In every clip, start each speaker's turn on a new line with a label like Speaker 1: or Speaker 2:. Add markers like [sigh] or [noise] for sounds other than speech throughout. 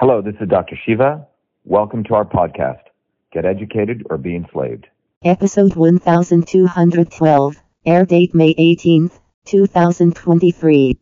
Speaker 1: Hello, this is Dr. Shiva. Welcome to our podcast, Get Educated or Be Enslaved.
Speaker 2: Episode 1212, air date May 18th, 2023.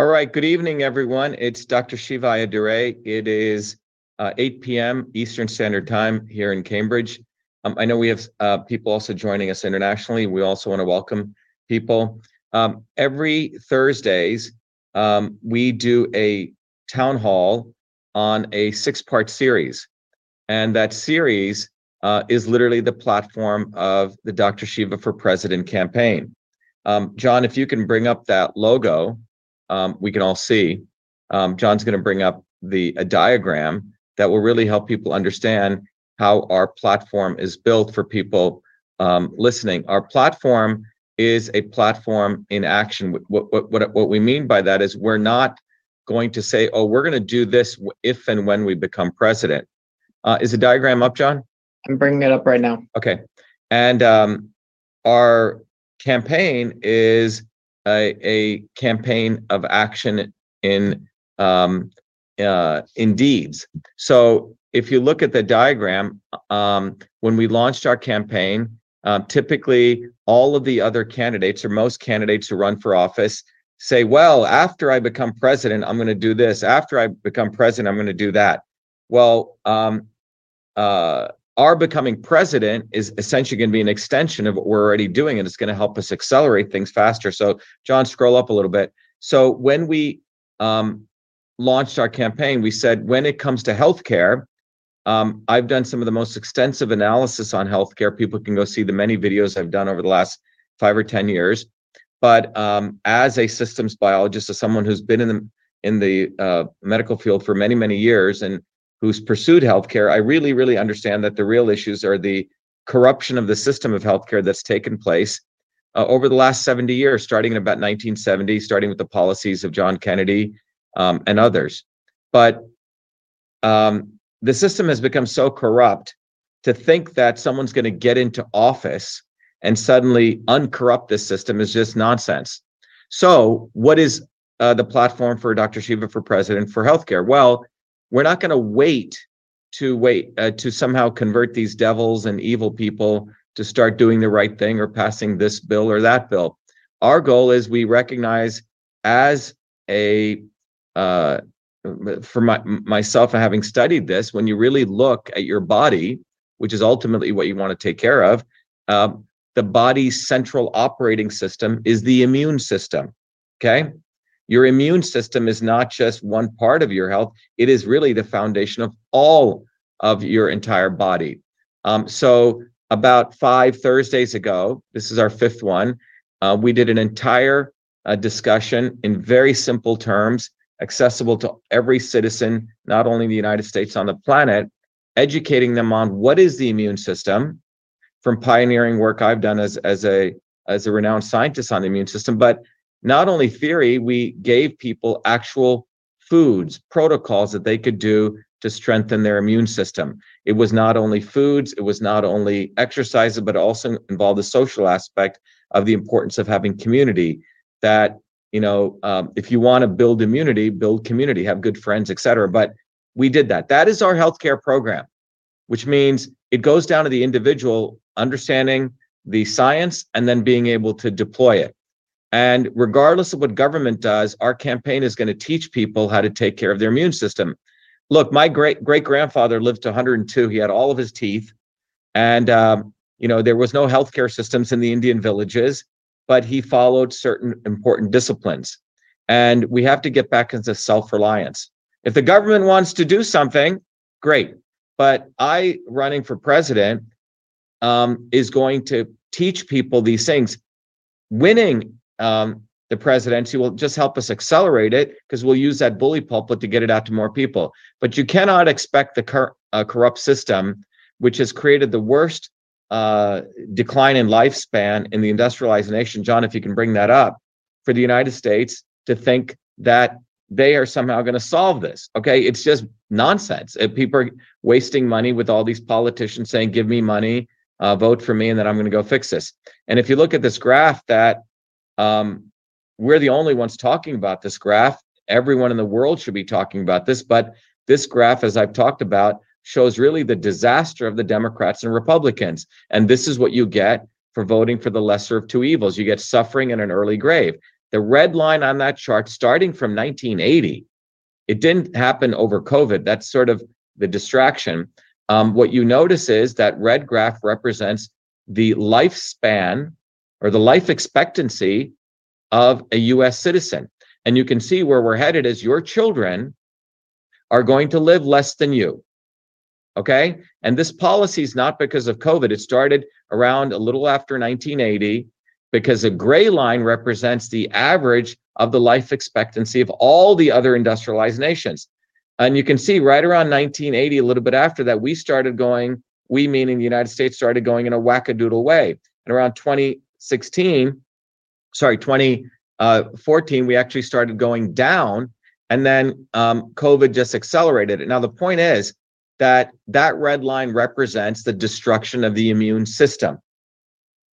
Speaker 3: All right. Good evening, everyone. It's Dr. Shiva Ayyadurai. It is uh, 8 p.m. Eastern Standard Time here in Cambridge. Um, I know we have uh, people also joining us internationally. We also want to welcome people. Um, every Thursdays, um, we do a town hall on a six-part series, and that series uh, is literally the platform of the Dr. Shiva for President campaign. Um, John, if you can bring up that logo um, we can all see. Um, John's going to bring up the a diagram that will really help people understand how our platform is built for people um, listening. Our platform is a platform in action. What, what, what, what we mean by that is we're not going to say, oh, we're going to do this if and when we become president. Uh, is the diagram up, John?
Speaker 4: I'm bringing it up right now.
Speaker 3: Okay. And um, our campaign is a, a campaign of action in um, uh, in deeds. So if you look at the diagram, um, when we launched our campaign, um, typically all of the other candidates or most candidates who run for office say, well, after I become president, I'm going to do this. After I become president, I'm going to do that. Well, um, uh, our becoming president is essentially going to be an extension of what we're already doing and it's going to help us accelerate things faster. So john scroll up a little bit. So when we um, launched our campaign we said when it comes to healthcare um, i've done some of the most extensive analysis on healthcare. People can go see the many videos i've done over the last five or ten years. But um, as a systems biologist as someone who's been in the in the uh, medical field for many many years and who's pursued healthcare, I really, really understand that the real issues are the corruption of the system of healthcare that's taken place uh, over the last 70 years, starting in about 1970, starting with the policies of John Kennedy um, and others. But um, the system has become so corrupt to think that someone's going to get into office and suddenly uncorrupt this system is just nonsense. So, what is uh, the platform for Dr. Shiva for president for healthcare? Well, we're not going to wait to wait uh, to somehow convert these devils and evil people to start doing the right thing or passing this bill or that bill. Our goal is we recognize as a uh, for my, myself having studied this, when you really look at your body, which is ultimately what you want to take care of, uh, the body's central operating system is the immune system. Okay. Your immune system is not just one part of your health, it is really the foundation of all of your entire body. Um, so, about five Thursdays ago, this is our fifth one, uh, we did an entire uh, discussion in very simple terms, accessible to every citizen, not only in the United States, on the planet, educating them on what is the immune system from pioneering work I've done as, as a as a renowned scientist on the immune system, but not only theory, we gave people actual foods, protocols that they could do to strengthen their immune system. It was not only foods, it was not only exercises, but also involved the social aspect of the importance of having community. That you know, um, if you want to build immunity, build community, have good friends, etc. But we did that. That is our healthcare program, which means it goes down to the individual understanding the science and then being able to deploy it. And regardless of what government does, our campaign is going to teach people how to take care of their immune system. Look, my great great grandfather lived to 102. He had all of his teeth, and um, you know there was no healthcare systems in the Indian villages, but he followed certain important disciplines. And we have to get back into self-reliance. If the government wants to do something, great. But I running for president um, is going to teach people these things. Winning um, the presidency will just help us accelerate it because we'll use that bully pulpit to get it out to more people. But you cannot expect the cor- uh, corrupt system, which has created the worst uh, decline in lifespan in the industrialized nation. John, if you can bring that up for the United States to think that they are somehow going to solve this. Okay, it's just nonsense. If people are wasting money with all these politicians saying, "Give me money, uh, vote for me, and then I'm going to go fix this." And if you look at this graph, that um, we're the only ones talking about this graph. Everyone in the world should be talking about this, but this graph, as I've talked about, shows really the disaster of the Democrats and Republicans. And this is what you get for voting for the lesser of two evils. You get suffering and an early grave. The red line on that chart, starting from 1980, it didn't happen over COVID. That's sort of the distraction. Um, what you notice is that red graph represents the lifespan or the life expectancy of a US citizen. And you can see where we're headed as your children are going to live less than you. Okay. And this policy is not because of COVID. It started around a little after 1980 because a gray line represents the average of the life expectancy of all the other industrialized nations. And you can see right around 1980, a little bit after that, we started going, we meaning the United States started going in a wackadoodle way. And around 2016, sorry, 2014, we actually started going down. And then um, COVID just accelerated it. Now, the point is that that red line represents the destruction of the immune system.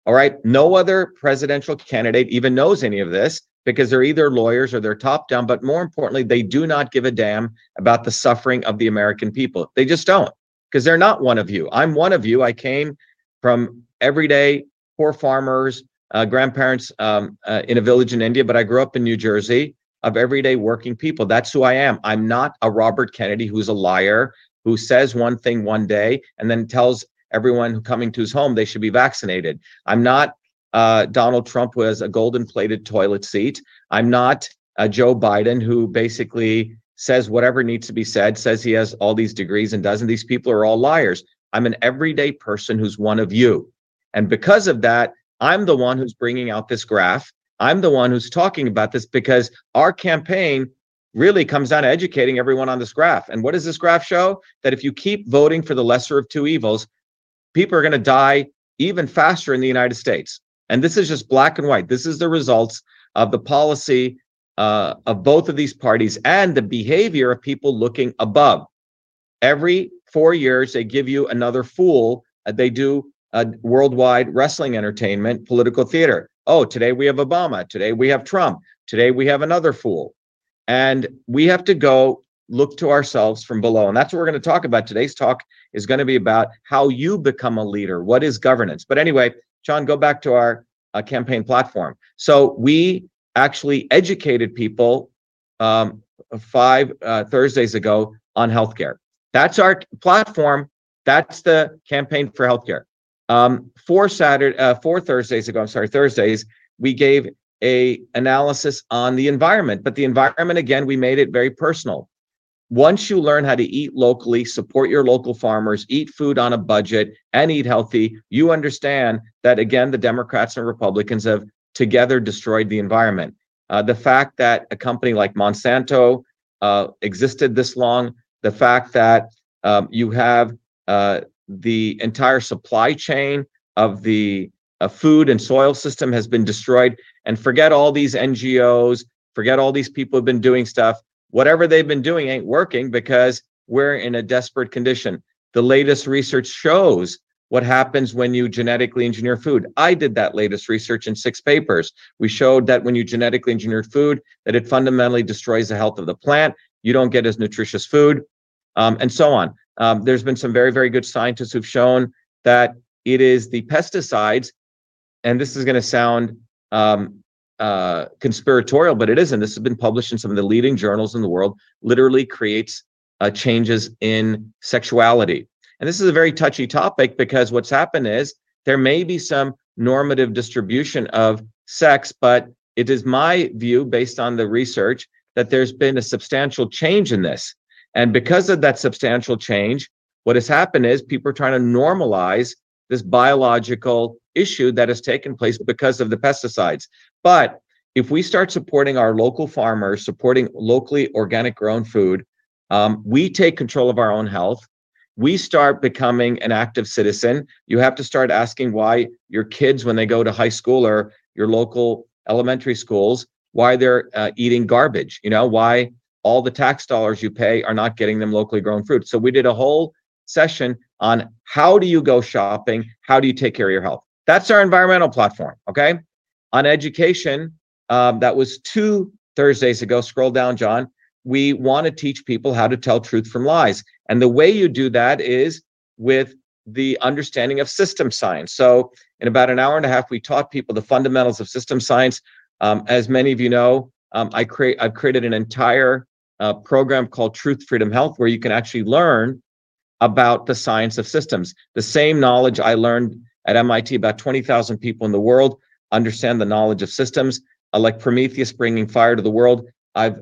Speaker 3: All right. No other presidential candidate even knows any of this because they're either lawyers or they're top down. But more importantly, they do not give a damn about the suffering of the American people. They just don't because they're not one of you. I'm one of you. I came from everyday poor farmers, uh, grandparents um, uh, in a village in India, but I grew up in New Jersey of everyday working people. That's who I am. I'm not a Robert Kennedy who's a liar, who says one thing one day and then tells everyone coming to his home they should be vaccinated. I'm not uh, Donald Trump who has a golden plated toilet seat. I'm not uh, Joe Biden who basically says whatever needs to be said, says he has all these degrees and doesn't. These people are all liars. I'm an everyday person who's one of you. And because of that, I'm the one who's bringing out this graph. I'm the one who's talking about this because our campaign really comes down to educating everyone on this graph. And what does this graph show? That if you keep voting for the lesser of two evils, people are going to die even faster in the United States. And this is just black and white. This is the results of the policy uh, of both of these parties and the behavior of people looking above. Every four years, they give you another fool. They do a worldwide wrestling entertainment, political theater. Oh, today we have Obama. Today we have Trump. Today we have another fool. And we have to go look to ourselves from below. And that's what we're going to talk about. Today's talk is going to be about how you become a leader. What is governance? But anyway, John, go back to our uh, campaign platform. So we actually educated people um, five uh, Thursdays ago on healthcare. That's our platform. That's the campaign for healthcare. Um, four Saturday, uh, four Thursdays ago, I'm sorry, Thursdays, we gave a analysis on the environment. But the environment, again, we made it very personal. Once you learn how to eat locally, support your local farmers, eat food on a budget, and eat healthy, you understand that, again, the Democrats and Republicans have together destroyed the environment. Uh, the fact that a company like Monsanto uh, existed this long, the fact that um, you have uh, the entire supply chain of the uh, food and soil system has been destroyed. And forget all these NGOs, forget all these people who've been doing stuff. Whatever they've been doing ain't working because we're in a desperate condition. The latest research shows what happens when you genetically engineer food. I did that latest research in six papers. We showed that when you genetically engineer food, that it fundamentally destroys the health of the plant. You don't get as nutritious food, um, and so on. Um, there's been some very, very good scientists who've shown that it is the pesticides, and this is going to sound um, uh, conspiratorial, but it isn't. This has been published in some of the leading journals in the world. Literally creates uh, changes in sexuality, and this is a very touchy topic because what's happened is there may be some normative distribution of sex, but it is my view, based on the research, that there's been a substantial change in this. And because of that substantial change, what has happened is people are trying to normalize this biological issue that has taken place because of the pesticides. But if we start supporting our local farmers, supporting locally organic grown food, um, we take control of our own health. We start becoming an active citizen. You have to start asking why your kids, when they go to high school or your local elementary schools, why they're uh, eating garbage. You know, why all the tax dollars you pay are not getting them locally grown fruit. So we did a whole session on how do you go shopping? How do you take care of your health? That's our environmental platform. Okay. On education, um, that was two Thursdays ago. Scroll down, John. We want to teach people how to tell truth from lies. And the way you do that is with the understanding of system science. So, in about an hour and a half, we taught people the fundamentals of system science. Um, as many of you know, um, I create I've created an entire uh, program called Truth Freedom Health, where you can actually learn about the science of systems. The same knowledge I learned at MIT, about 20,000 people in the world understand the knowledge of systems. Uh, like Prometheus bringing fire to the world, I've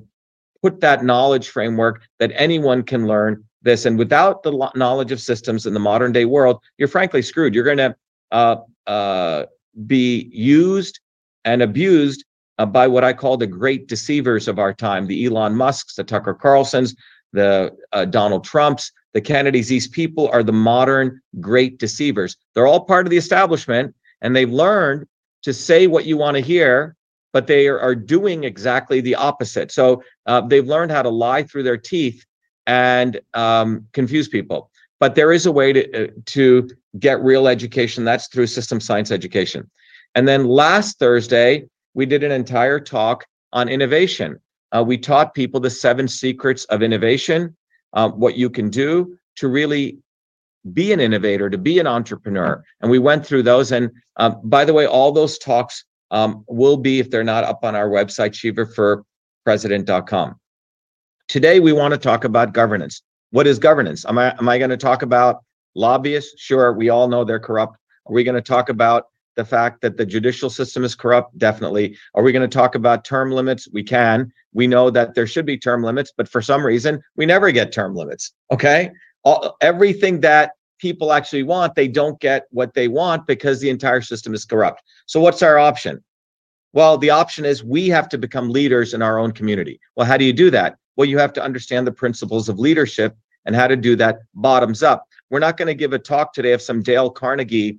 Speaker 3: put that knowledge framework that anyone can learn this. And without the knowledge of systems in the modern day world, you're frankly screwed. You're going to uh, uh, be used and abused uh, by what I call the great deceivers of our time the Elon Musks, the Tucker Carlsons, the uh, Donald Trumps, the Kennedys. These people are the modern great deceivers. They're all part of the establishment and they've learned to say what you want to hear but they are, are doing exactly the opposite. So uh, they've learned how to lie through their teeth and um, confuse people. But there is a way to uh, to get real education. That's through system science education. And then last Thursday we did an entire talk on innovation. Uh, we taught people the seven secrets of innovation, uh, what you can do to really be an innovator, to be an entrepreneur. And we went through those. And um, by the way, all those talks um, will be, if they're not up on our website, shivaforpresident.com. Today, we want to talk about governance. What is governance? Am I, am I going to talk about lobbyists? Sure, we all know they're corrupt. Are we going to talk about the fact that the judicial system is corrupt? Definitely. Are we going to talk about term limits? We can. We know that there should be term limits, but for some reason, we never get term limits. Okay. All, everything that people actually want, they don't get what they want because the entire system is corrupt. So, what's our option? Well, the option is we have to become leaders in our own community. Well, how do you do that? Well, you have to understand the principles of leadership and how to do that bottoms up. We're not going to give a talk today of some Dale Carnegie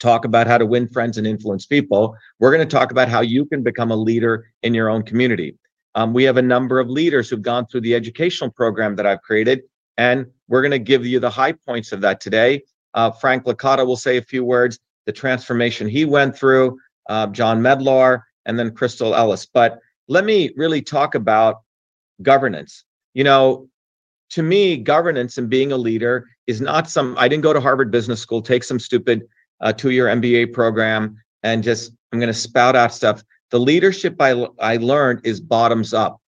Speaker 3: talk about how to win friends and influence people. We're going to talk about how you can become a leader in your own community. Um, we have a number of leaders who've gone through the educational program that I've created and we're going to give you the high points of that today. Uh, Frank Licata will say a few words, the transformation he went through, uh, John Medlar, and then Crystal Ellis. But let me really talk about governance. You know, to me, governance and being a leader is not some, I didn't go to Harvard Business School, take some stupid uh, two year MBA program and just, I'm going to spout out stuff. The leadership I, I learned is bottoms up,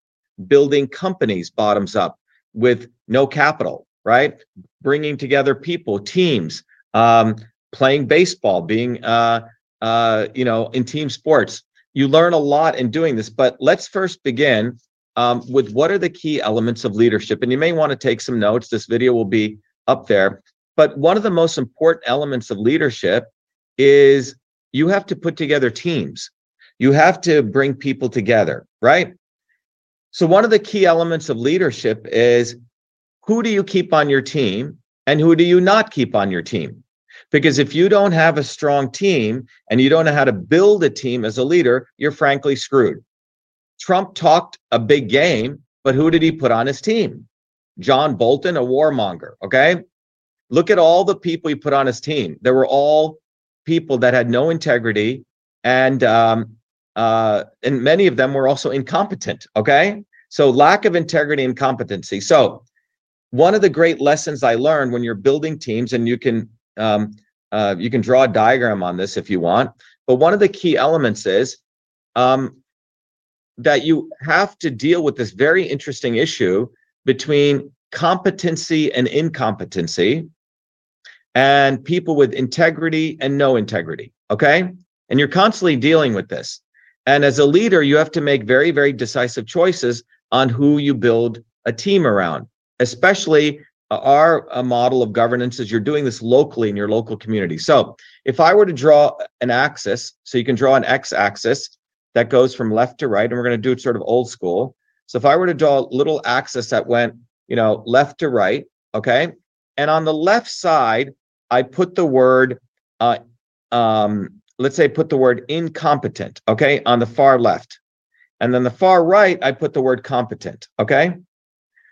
Speaker 3: building companies bottoms up with no capital, right? Bringing together people, teams, um, playing baseball, being, uh, uh, you know, in team sports. You learn a lot in doing this, but let's first begin um, with what are the key elements of leadership. And you may want to take some notes. This video will be up there. But one of the most important elements of leadership is you have to put together teams. You have to bring people together, right? So, one of the key elements of leadership is who do you keep on your team and who do you not keep on your team? Because if you don't have a strong team and you don't know how to build a team as a leader, you're frankly screwed. Trump talked a big game, but who did he put on his team? John Bolton, a warmonger. Okay. Look at all the people he put on his team. They were all people that had no integrity and um, uh, and many of them were also incompetent. Okay, so lack of integrity and competency. So one of the great lessons I learned when you're building teams, and you can um, uh, you can draw a diagram on this if you want, but one of the key elements is um, that you have to deal with this very interesting issue between competency and incompetency and people with integrity and no integrity okay and you're constantly dealing with this and as a leader, you have to make very, very decisive choices on who you build a team around, especially uh, our uh, model of governance is you're doing this locally in your local community. So if I were to draw an axis, so you can draw an x axis that goes from left to right, and we're going to do it sort of old school. So if I were to draw a little axis that went, you know, left to right, okay, and on the left side, I put the word uh, um, let's say put the word incompetent, okay, on the far left. And then the far right, I put the word competent. Okay.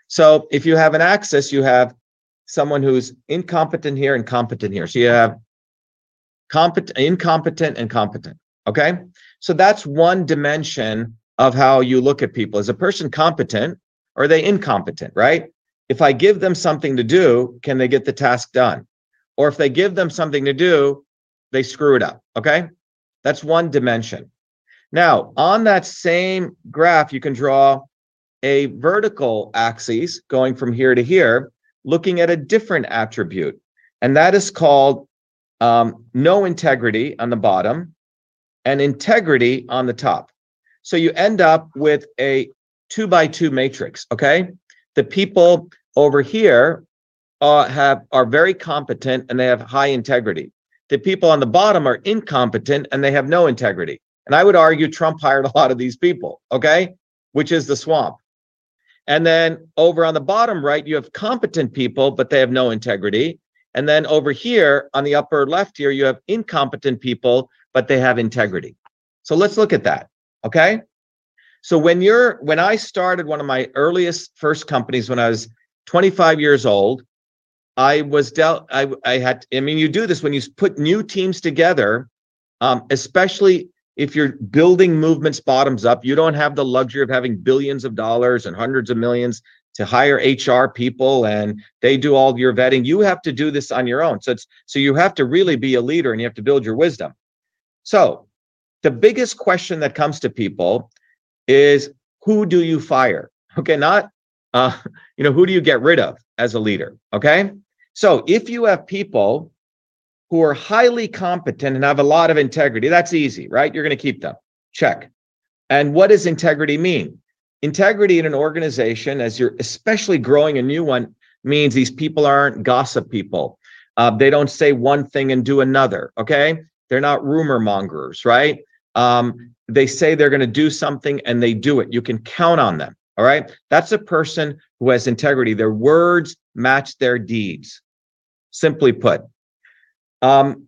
Speaker 3: So if you have an axis, you have someone who's incompetent here and competent here. So you have competent, incompetent, and competent. Okay. So that's one dimension of how you look at people. Is a person competent are they incompetent, right? If I give them something to do, can they get the task done? Or if they give them something to do, they screw it up. Okay. That's one dimension. Now, on that same graph, you can draw a vertical axis going from here to here, looking at a different attribute. And that is called um, no integrity on the bottom and integrity on the top. So you end up with a two by two matrix. Okay. The people over here uh, have are very competent and they have high integrity. The people on the bottom are incompetent and they have no integrity. And I would argue Trump hired a lot of these people, okay, which is the swamp. And then over on the bottom right, you have competent people, but they have no integrity. And then over here on the upper left here, you have incompetent people, but they have integrity. So let's look at that, okay? So when you're when I started one of my earliest first companies when I was 25 years old, I was dealt I I had I mean you do this when you put new teams together, um, especially if you're building movements bottoms up, you don't have the luxury of having billions of dollars and hundreds of millions to hire HR people and they do all your vetting. You have to do this on your own. So it's so you have to really be a leader and you have to build your wisdom. So the biggest question that comes to people is who do you fire? Okay, not uh, [laughs] you know, who do you get rid of as a leader? Okay. So if you have people who are highly competent and have a lot of integrity, that's easy, right? You're going to keep them. Check. And what does integrity mean? Integrity in an organization, as you're especially growing a new one, means these people aren't gossip people. Uh, they don't say one thing and do another. Okay. They're not rumor mongers, right? Um, they say they're going to do something and they do it. You can count on them. All right. That's a person who has integrity. Their words match their deeds. Simply put, um,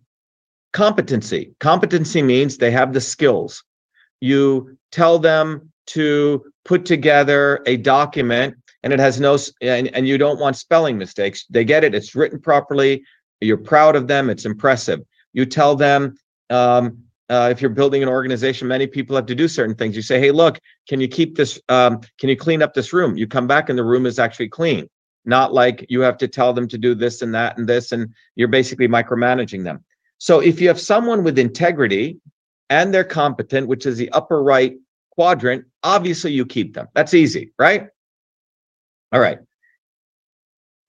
Speaker 3: competency. Competency means they have the skills. You tell them to put together a document and it has no, and, and you don't want spelling mistakes. They get it. It's written properly. You're proud of them. It's impressive. You tell them, um, uh, if you're building an organization, many people have to do certain things. You say, "Hey, look, can you keep this? Um, can you clean up this room?" You come back and the room is actually clean not like you have to tell them to do this and that and this, and you're basically micromanaging them. So if you have someone with integrity and they're competent, which is the upper right quadrant, obviously you keep them. That's easy, right? All right.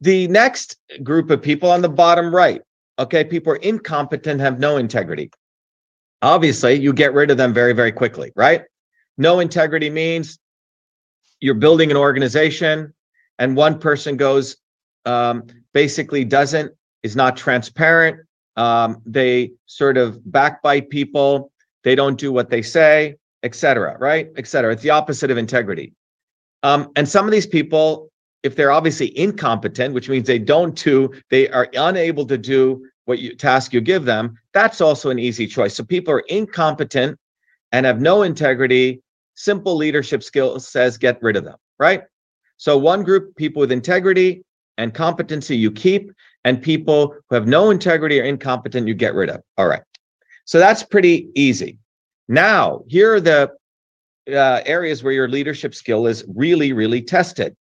Speaker 3: The next group of people on the bottom right, okay, people are incompetent, have no integrity. Obviously, you get rid of them very, very quickly, right? No integrity means you're building an organization, and one person goes um, basically doesn't is not transparent. Um, they sort of backbite people. They don't do what they say etc right? Etc it's the opposite of integrity. Um, and some of these people if they're obviously incompetent which means they don't do they are unable to do what you task you give them that's also an easy choice so people are incompetent and have no integrity simple leadership skills says get rid of them right so one group, people with integrity and competency, you keep, and people who have no integrity or incompetent, you get rid of. All right. So that's pretty easy. Now, here are the uh, areas where your leadership skill is really, really tested,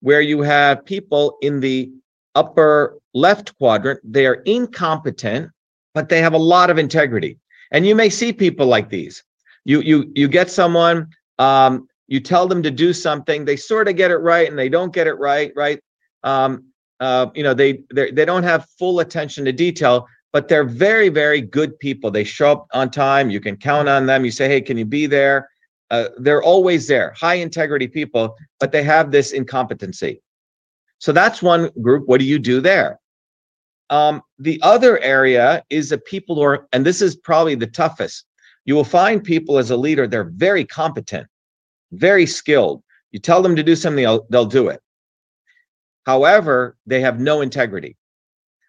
Speaker 3: where you have people in the upper left quadrant, they are incompetent, but they have a lot of integrity. And you may see people like these. You you you get someone um, you tell them to do something they sort of get it right and they don't get it right right? Um, uh, you know they they don't have full attention to detail but they're very very good people. They show up on time you can count on them you say hey can you be there? Uh, they're always there. High integrity people but they have this incompetency so that's one group what do you do there um, the other area is the people who are and this is probably the toughest you will find people as a leader they're very competent very skilled. You tell them to do something, they'll, they'll do it. However, they have no integrity.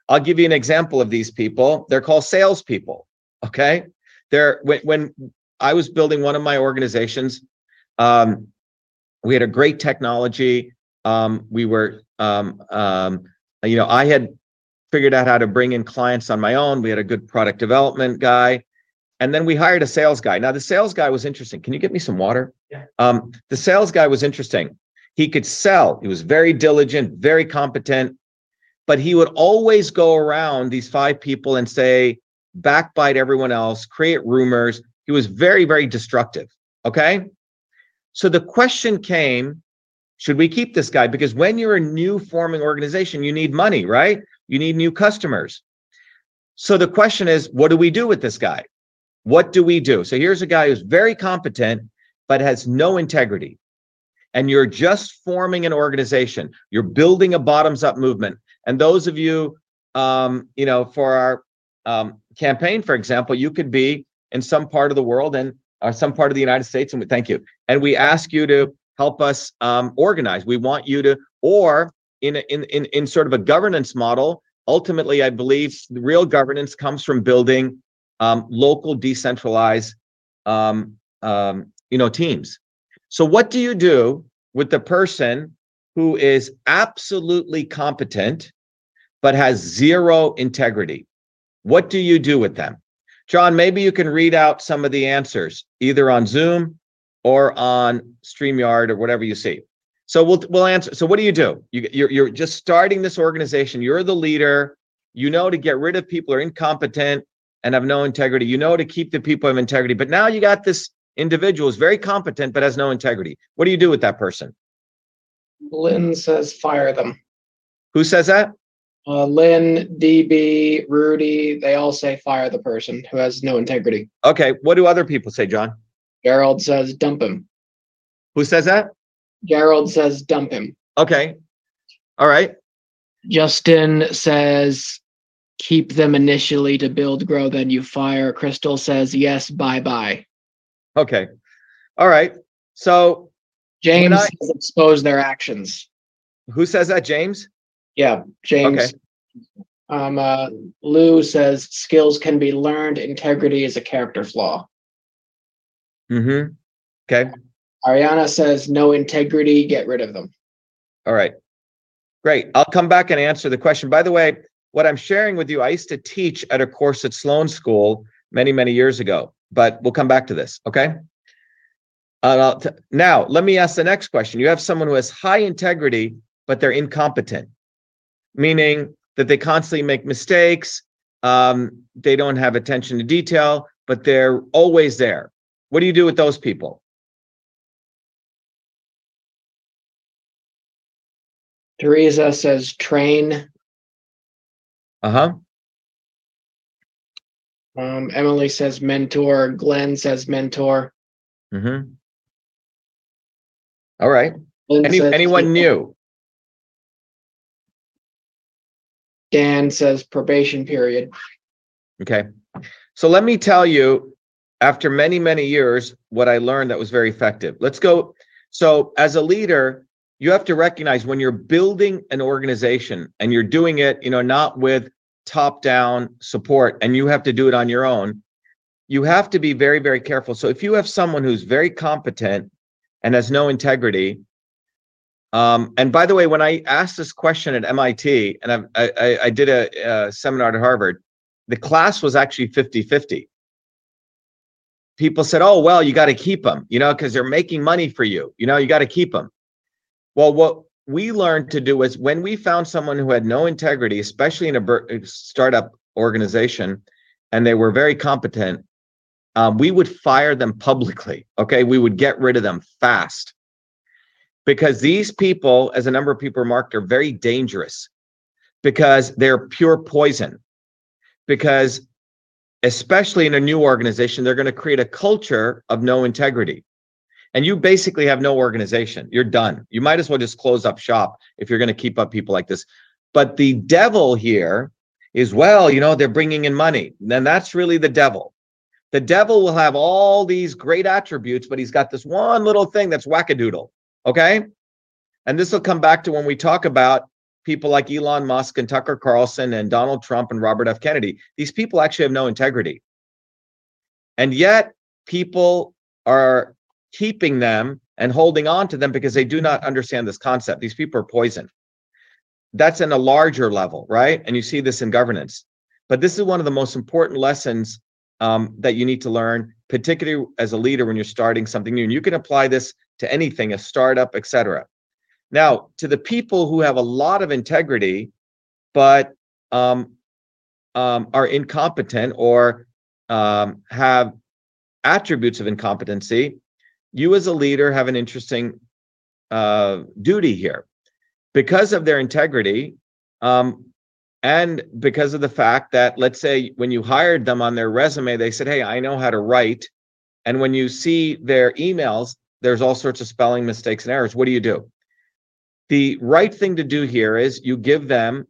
Speaker 3: I'll give you an example of these people. They're called salespeople. Okay. They're when, when I was building one of my organizations, Um, we had a great technology. Um, we were, um, um, you know, I had figured out how to bring in clients on my own. We had a good product development guy. And then we hired a sales guy. Now, the sales guy was interesting. Can you get me some water?
Speaker 4: Yeah.
Speaker 3: Um, the sales guy was interesting. He could sell, he was very diligent, very competent, but he would always go around these five people and say, backbite everyone else, create rumors. He was very, very destructive. Okay. So the question came should we keep this guy? Because when you're a new forming organization, you need money, right? You need new customers. So the question is, what do we do with this guy? What do we do? So here's a guy who's very competent, but has no integrity. And you're just forming an organization. You're building a bottoms up movement. And those of you, um, you know, for our um, campaign, for example, you could be in some part of the world and or some part of the United States. And we thank you. And we ask you to help us um, organize. We want you to, or in, in in in sort of a governance model. Ultimately, I believe real governance comes from building um, local, decentralized, um, um, you know, teams. So, what do you do with the person who is absolutely competent but has zero integrity? What do you do with them? John, maybe you can read out some of the answers either on Zoom or on StreamYard or whatever you see. So we'll we'll answer. So what do you do? You, you're you're just starting this organization. You're the leader. You know to get rid of people who are incompetent and have no integrity. You know to keep the people of integrity. But now you got this individual who's very competent but has no integrity. What do you do with that person?
Speaker 4: Lynn says fire them.
Speaker 3: Who says that?
Speaker 4: Uh, Lynn, DB, Rudy, they all say fire the person who has no integrity.
Speaker 3: Okay. What do other people say, John?
Speaker 4: Gerald says dump him.
Speaker 3: Who says that?
Speaker 4: Gerald says dump him.
Speaker 3: Okay. All right.
Speaker 4: Justin says keep them initially to build, grow, then you fire. Crystal says yes, bye bye.
Speaker 3: Okay. All right. So
Speaker 4: James
Speaker 3: I-
Speaker 4: says expose their actions.
Speaker 3: who says that, James?
Speaker 4: Yeah, James.
Speaker 3: Okay.
Speaker 4: Um, uh, Lou says skills can be learned. Integrity is a character flaw.
Speaker 3: Mm-hmm. Okay.
Speaker 4: Ariana says no integrity. Get rid of them.
Speaker 3: All right. Great. I'll come back and answer the question. By the way, what I'm sharing with you, I used to teach at a course at Sloan School many, many years ago, but we'll come back to this. Okay. Uh, t- now, let me ask the next question. You have someone who has high integrity, but they're incompetent, meaning that they constantly make mistakes. Um, they don't have attention to detail, but they're always there. What do you do with those people?
Speaker 4: Teresa says train.
Speaker 3: Uh huh.
Speaker 4: Um, Emily says mentor. Glenn says mentor.
Speaker 3: Mm-hmm. All right. Any, anyone
Speaker 4: people.
Speaker 3: new?
Speaker 4: Dan says probation period.
Speaker 3: Okay. So let me tell you, after many, many years, what I learned that was very effective. Let's go. So, as a leader, you have to recognize when you're building an organization and you're doing it, you know, not with top down support and you have to do it on your own, you have to be very, very careful. So, if you have someone who's very competent and has no integrity, um, and by the way, when I asked this question at MIT, and I, I, I did a, a seminar at Harvard, the class was actually 50 50. People said, oh, well, you got to keep them, you know, because they're making money for you. You know, you got to keep them. Well, what we learned to do is when we found someone who had no integrity, especially in a startup organization, and they were very competent, um, we would fire them publicly. Okay. We would get rid of them fast because these people, as a number of people remarked, are very dangerous because they're pure poison. Because, especially in a new organization, they're going to create a culture of no integrity. And you basically have no organization. You're done. You might as well just close up shop if you're going to keep up people like this. But the devil here is, well, you know, they're bringing in money. Then that's really the devil. The devil will have all these great attributes, but he's got this one little thing that's wackadoodle. Okay. And this will come back to when we talk about people like Elon Musk and Tucker Carlson and Donald Trump and Robert F. Kennedy. These people actually have no integrity. And yet people are keeping them and holding on to them because they do not understand this concept. These people are poison. That's in a larger level, right? And you see this in governance. But this is one of the most important lessons um, that you need to learn, particularly as a leader when you're starting something new. And you can apply this to anything, a startup, etc. Now, to the people who have a lot of integrity, but um, um, are incompetent or um, have attributes of incompetency, you as a leader have an interesting uh, duty here. Because of their integrity, um, and because of the fact that, let's say, when you hired them on their resume, they said, Hey, I know how to write. And when you see their emails, there's all sorts of spelling mistakes and errors. What do you do? The right thing to do here is you give them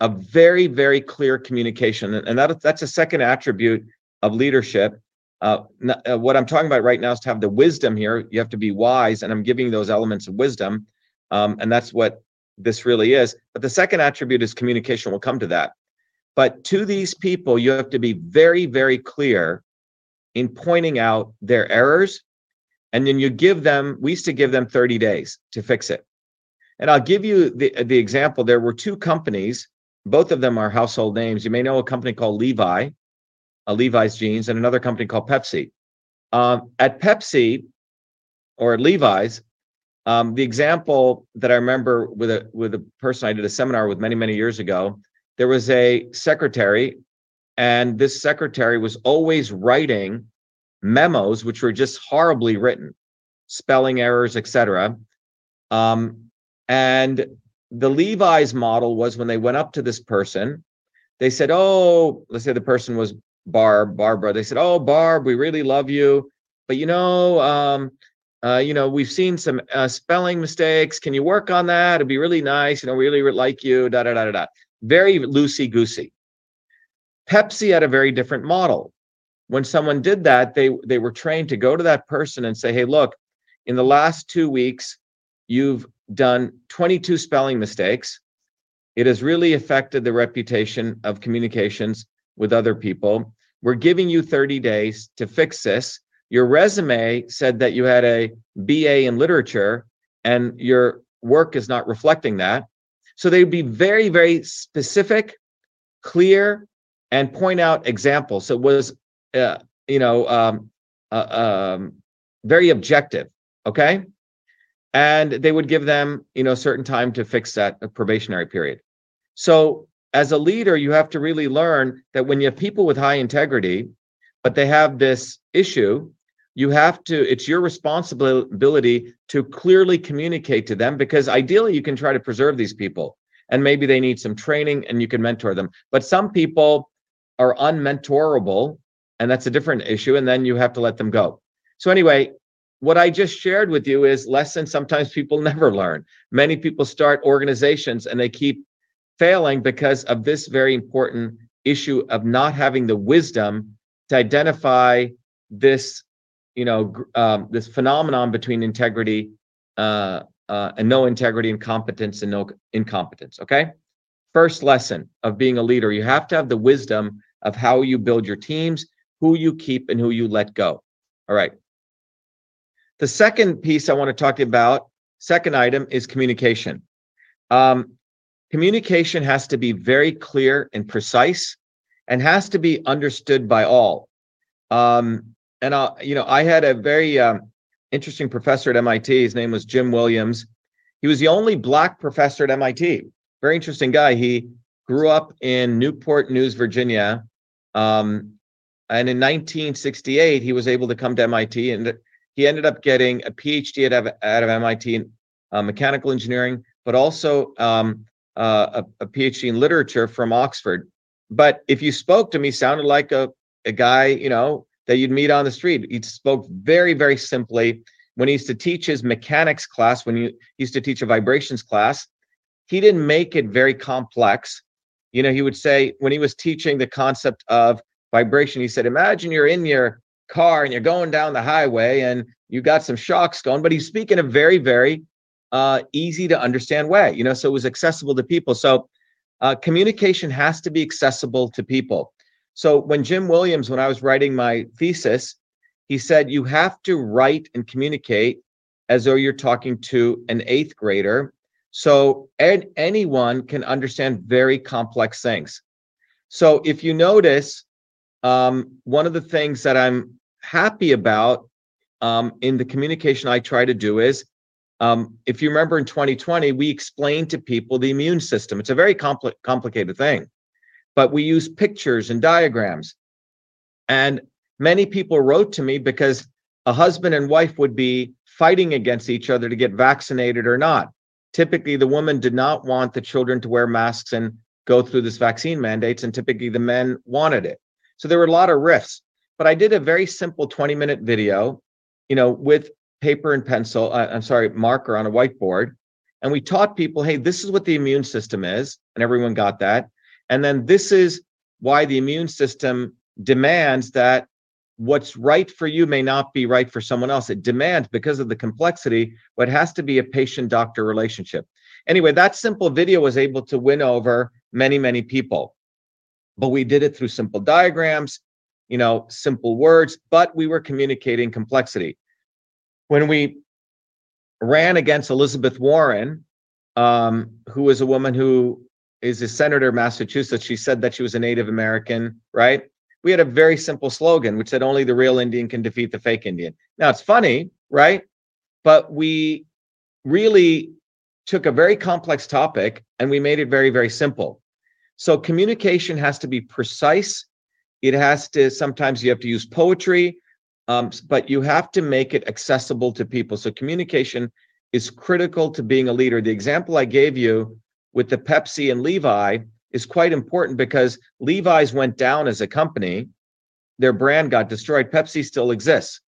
Speaker 3: a very, very clear communication. And that, that's a second attribute of leadership. Uh, uh, what I'm talking about right now is to have the wisdom here. You have to be wise, and I'm giving those elements of wisdom. Um, and that's what this really is. But the second attribute is communication. We'll come to that. But to these people, you have to be very, very clear in pointing out their errors. And then you give them, we used to give them 30 days to fix it. And I'll give you the, the example. There were two companies, both of them are household names. You may know a company called Levi, a Levi's jeans, and another company called Pepsi. Um, at Pepsi or at Levi's, um, the example that I remember with a with a person I did a seminar with many many years ago, there was a secretary, and this secretary was always writing memos which were just horribly written, spelling errors, etc. Um, and the Levi's model was when they went up to this person, they said, "Oh, let's say the person was Barb, Barbara." They said, "Oh, Barb, we really love you, but you know." Um, uh, you know, we've seen some uh, spelling mistakes. Can you work on that? It'd be really nice. You know, really, really like you. Da da da da da. Very loosey goosey. Pepsi had a very different model. When someone did that, they they were trained to go to that person and say, "Hey, look, in the last two weeks, you've done 22 spelling mistakes. It has really affected the reputation of communications with other people. We're giving you 30 days to fix this." your resume said that you had a BA in literature and your work is not reflecting that. So they'd be very, very specific, clear, and point out examples. So it was, uh, you know, um, uh, um, very objective. Okay. And they would give them, you know, certain time to fix that probationary period. So as a leader, you have to really learn that when you have people with high integrity, but they have this issue, you have to it's your responsibility to clearly communicate to them because ideally you can try to preserve these people and maybe they need some training and you can mentor them but some people are unmentorable and that's a different issue and then you have to let them go so anyway what i just shared with you is lessons sometimes people [laughs] never learn. Many people start organizations and they keep failing because of this very important issue of not having the wisdom to identify this you know um, this phenomenon between integrity uh, uh, and no integrity and competence and no incompetence okay? First lesson of being a leader you have to have the wisdom of how you build your teams who you keep and who you let go all right the second piece i want to talk about second item is communication um, communication has to be very clear and precise and has to be understood by all um, and uh, you know, I had a very um, interesting professor at MIT. His name was Jim Williams. He was the only black professor at MIT. Very interesting guy. He grew up in Newport News, Virginia. Um, and in 1968, he was able to come to MIT and he ended up getting a PhD out of, out of MIT in uh, mechanical engineering, but also um, uh, a, a, PhD in literature from Oxford. But if you spoke to me, sounded like a, a guy, you know, that you'd meet on the street. He spoke very, very simply. When he used to teach his mechanics class, when he used to teach a vibrations class, he didn't make it very complex. You know, he would say when he was teaching the concept of vibration, he said, Imagine you're in your car and you're going down the highway and you got some shocks going, but he's speaking a very, very uh, easy to understand way, you know, so it was accessible to people. So uh, communication has to be accessible to people. So when Jim Williams, when I was writing my thesis, he said you have to write and communicate as though you're talking to an eighth grader. So ed- anyone can understand very complex things. So if you notice, um, one of the things that I'm happy about um, in the communication I try to do is um, if you remember in 2020, we explained to people the immune system. It's a very compl- complicated thing, but we use pictures and diagrams. And many people wrote to me because a husband and wife would be fighting against each other to get vaccinated or not. Typically, the woman did not want the children to wear masks and go through this vaccine mandates, and typically the men wanted it. So there were a lot of rifts. But I did a very simple 20 minute video, you know, with paper and pencil, uh, I'm sorry, marker on a whiteboard. And we taught people, hey, this is what the immune system is. And everyone got that. And then this is why the immune system demands that what's right for you may not be right for someone else. It demands, because of the complexity, what has to be a patient doctor relationship. Anyway, that simple video was able to win over many, many people. But we did it through simple diagrams, you know, simple words, but we were communicating complexity when we ran against Elizabeth Warren, um, who was a woman who is a senator of Massachusetts, she said that she was a Native American, right? We had a very simple slogan, which said only the real Indian can defeat the fake Indian. Now it's funny, right? But we really took a very complex topic and we made it very, very simple. So communication has to be precise. It has to, sometimes you have to use poetry. Um, but you have to make it accessible to people. So communication is critical to being a leader. The example I gave you with the Pepsi and Levi is quite important because Levi's went down as a company. Their brand got destroyed. Pepsi still exists.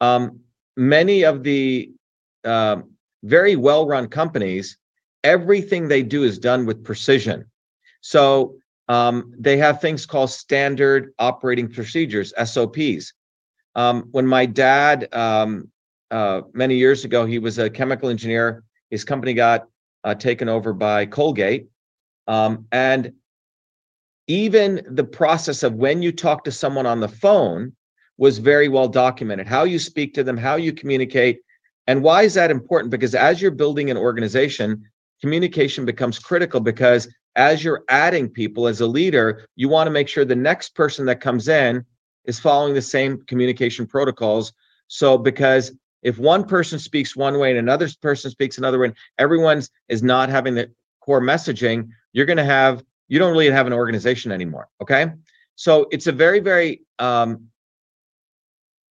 Speaker 3: Um, many of the uh, very well run companies, everything they do is done with precision. So um, they have things called standard operating procedures, SOPs. Um, when my dad, um, uh, many years ago, he was a chemical engineer. His company got uh, taken over by Colgate. Um, and even the process of when you talk to someone on the phone was very well documented. How you speak to them, how you communicate. And why is that important? Because as you're building an organization, communication becomes critical because as you're adding people as a leader, you want to make sure the next person that comes in is following the same communication protocols. So because if one person speaks one way and another person speaks another way, and everyone's is not having the core messaging, you're going to have you don't really have an organization anymore. Okay, so it's a very very um,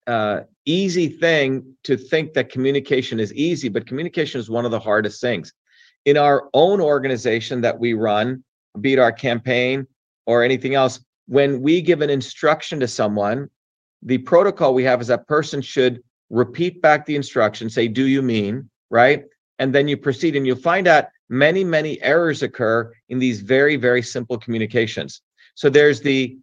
Speaker 3: uh, easy thing to think that communication is easy, but communication is one of the hardest things. In our own organization that we run, be it our campaign or anything else, when we give an instruction to someone, the protocol we have is that person should repeat back the instruction, say, Do you mean? Right. And then you proceed and you'll find out many, many errors occur in these very, very simple communications. So there's the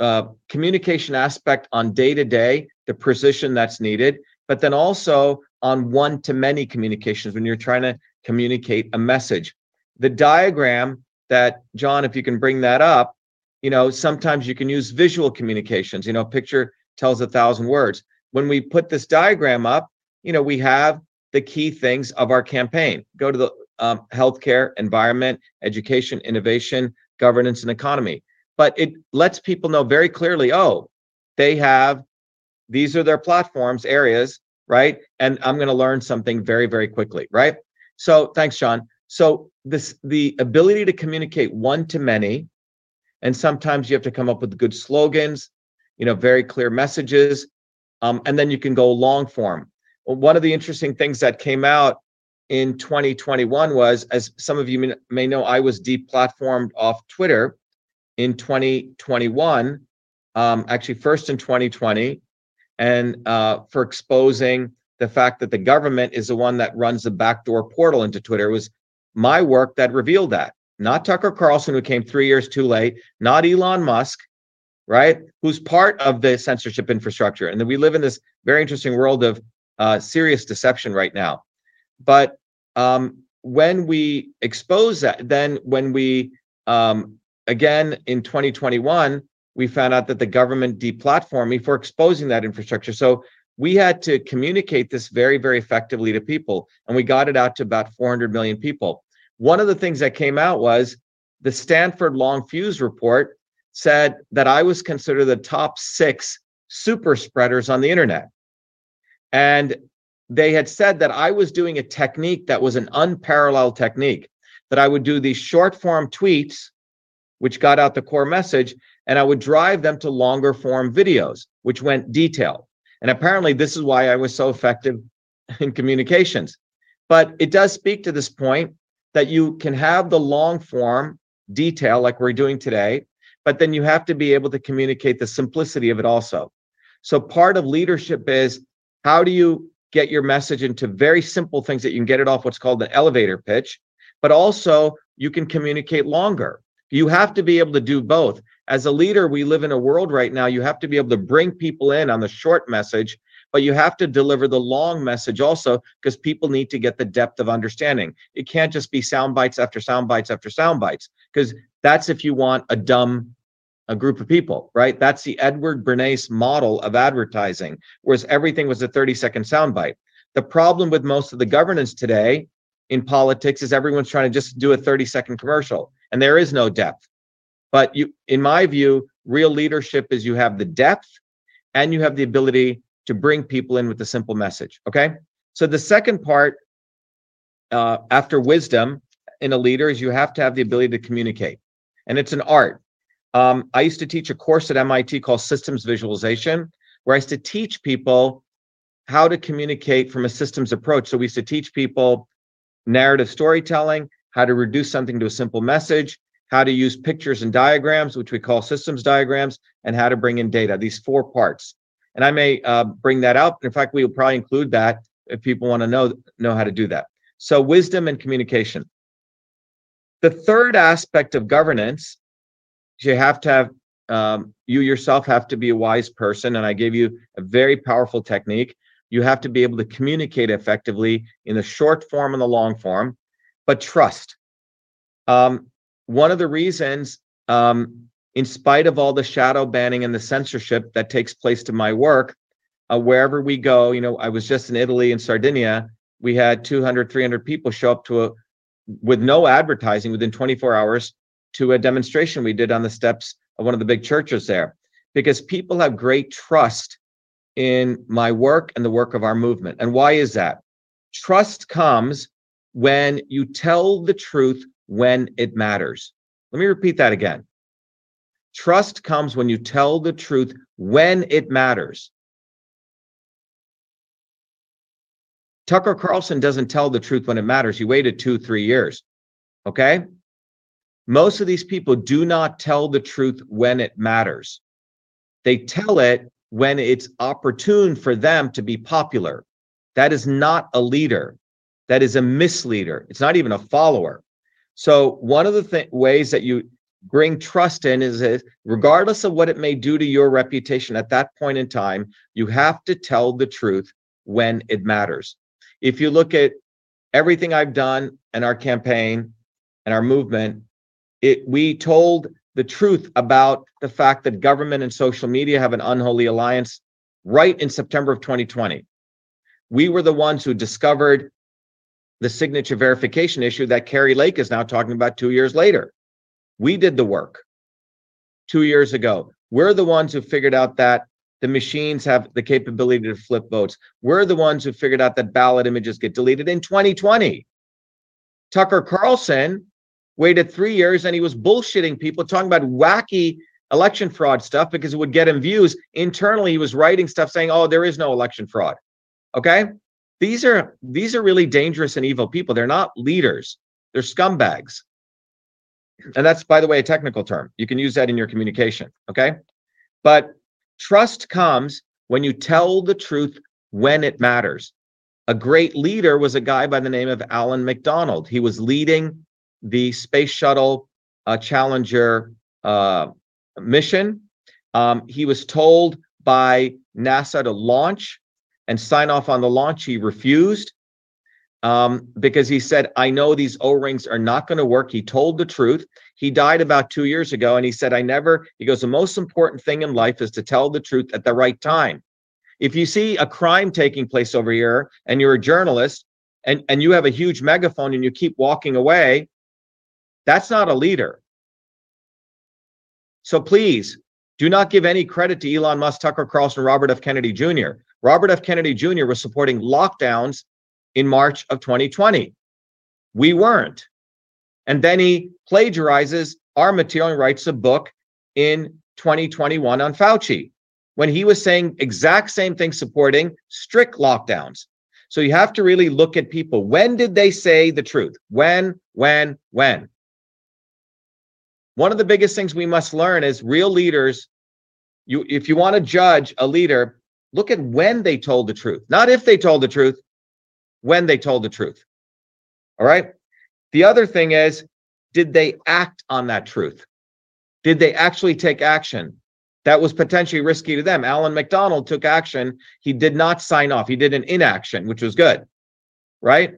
Speaker 3: uh, communication aspect on day to day, the precision that's needed, but then also on one to many communications when you're trying to communicate a message. The diagram that, John, if you can bring that up, you know sometimes you can use visual communications. You know picture tells a thousand words. When we put this diagram up you know we have the key things of our campaign. Go to the um, healthcare environment education innovation governance and economy. But it lets people know very clearly oh they have these are their platforms areas right? And i'm going to learn something very very quickly right so thanks john. So this the ability to communicate one to many and sometimes you have to come up with good slogans you know very clear messages um, and then you can go long form. Well, one of the interesting things that came out in 2021 was as some of you may know i was deplatformed off twitter in 2021 um, actually first in 2020 and uh, for exposing the fact that the government is the one that runs the backdoor portal into twitter it was my work that revealed that not Tucker Carlson, who came three years too late, not Elon Musk, right? Who's part of the censorship infrastructure. And then we live in this very interesting world of uh, serious deception right now. But um, when we expose that, then when we, um, again in 2021, we found out that the government deplatformed me for exposing that infrastructure. So we had to communicate this very, very effectively to people. And we got it out to about 400 million people. One of the things that came out was the Stanford Long Fuse report said that I was considered the top six super spreaders on the internet. And they had said that I was doing a technique that was an unparalleled technique, that I would do these short form tweets, which got out the core message, and I would drive them to longer form videos, which went detailed. And apparently, this is why I was so effective in communications. But it does speak to this point that you can have the long form detail like we're doing today, but then you have to be able to communicate the simplicity of it also. So, part of leadership is how do you get your message into very simple things that you can get it off what's called the elevator pitch, but also you can communicate longer. You have to be able to do both as a leader, we live in a world right now, you have to be able to bring people in on the short message, but you have to deliver the long message also because people need to get the depth of understanding. It can't just be sound bites after sound bites after sound bites because that's if you want a dumb a group of people, right? That's the Edward Bernays model of advertising, whereas everything was a 30 second soundbite. The problem with most of the governance today in politics is everyone's trying to just do a 30 second commercial and there is no depth. But you, in my view, real leadership is you have the depth and you have the ability to bring people in with a simple message. Okay. So the second part uh, after wisdom in a leader is you have to have the ability to communicate, and it's an art. Um, I used to teach a course at MIT called Systems Visualization, where I used to teach people how to communicate from a systems approach. So we used to teach people narrative storytelling, how to reduce something to a simple message, how to use pictures and diagrams, which we call systems diagrams, and how to bring in data, these four parts. And I may uh, bring that up. In fact, we will probably include that if people want to know, know how to do that. So wisdom and communication. The third aspect of governance, you have to have, um, you yourself have to be a wise person. And I gave you a very powerful technique. You have to be able to communicate effectively in the short form and the long form, but trust. Um, one of the reasons, um, in spite of all the shadow banning and the censorship that takes place to my work, uh, wherever we go, you know, I was just in Italy and Sardinia. We had 200, 300 people show up to a, with no advertising within 24 hours to a demonstration we did on the steps of one of the big churches there because people have great trust in my work and the work of our movement. And why is that? Trust comes when you tell the truth when it matters. Let me repeat that again. Trust comes when you tell the truth when it matters. Tucker Carlson doesn't tell the truth when it matters. He waited two, three years. Okay. Most of these people do not tell the truth when it matters. They tell it when it's opportune for them to be popular. That is not a leader. That is a misleader. It's not even a follower. So one of the th- ways that you bring trust in is that regardless of what it may do to your reputation at that point in time, you have to tell the truth when it matters. If you look at everything I've done and our campaign and our movement, it we told the truth about the fact that government and social media have an unholy alliance right in September of 2020. We were the ones who discovered the signature verification issue that Kari Lake is now talking about two years later. We did the work two years ago. We're the ones who figured out that the machines have the capability to flip votes. We're the ones who figured out that ballot images get deleted in 2020. Tucker Carlson waited three years and he was bullshitting people, talking about wacky election fraud stuff because it would get him views. Internally, he was writing stuff saying, oh, there is no election fraud. Okay these are these are really dangerous and evil people. They're not leaders. They're scumbags. And that's by the way a technical term. You can use that in your communication okay? But trust comes when you tell the truth when it matters. A great leader was a guy by the name of allan mcdonald he was leading the space shuttle uh, challenger uh, mission. Um, he was told by nasa to launch and sign off on the launch. He refused um, because he said, I know these O rings are not going to work. He told the truth. He died about two years ago. And he said, I never, he goes, the most important thing in life is to tell the truth at the right time. If you see a crime taking place over here and you're a journalist and, and you have a huge megaphone and you keep walking away, that's not a leader. So please do not give any credit to Elon Musk, Tucker Carlson, Robert F. Kennedy Jr. Robert F. Kennedy Jr. was supporting lockdowns in March of 2020. We weren't. And then he plagiarizes our material and writes a book in 2021 on Fauci when he was saying exact same thing supporting strict lockdowns. So you have to really look at people. When did they say the truth? When, when, when? One of the biggest things we must learn is real leaders. You, if you want to judge a leader, look at when they told the truth, not if they told the truth, when they told the truth. All right. The other thing is, did they act on that truth? Did they actually take action? That was potentially risky to them. Allan McDonald took action. He did not sign off. He did an inaction, which was good. Right?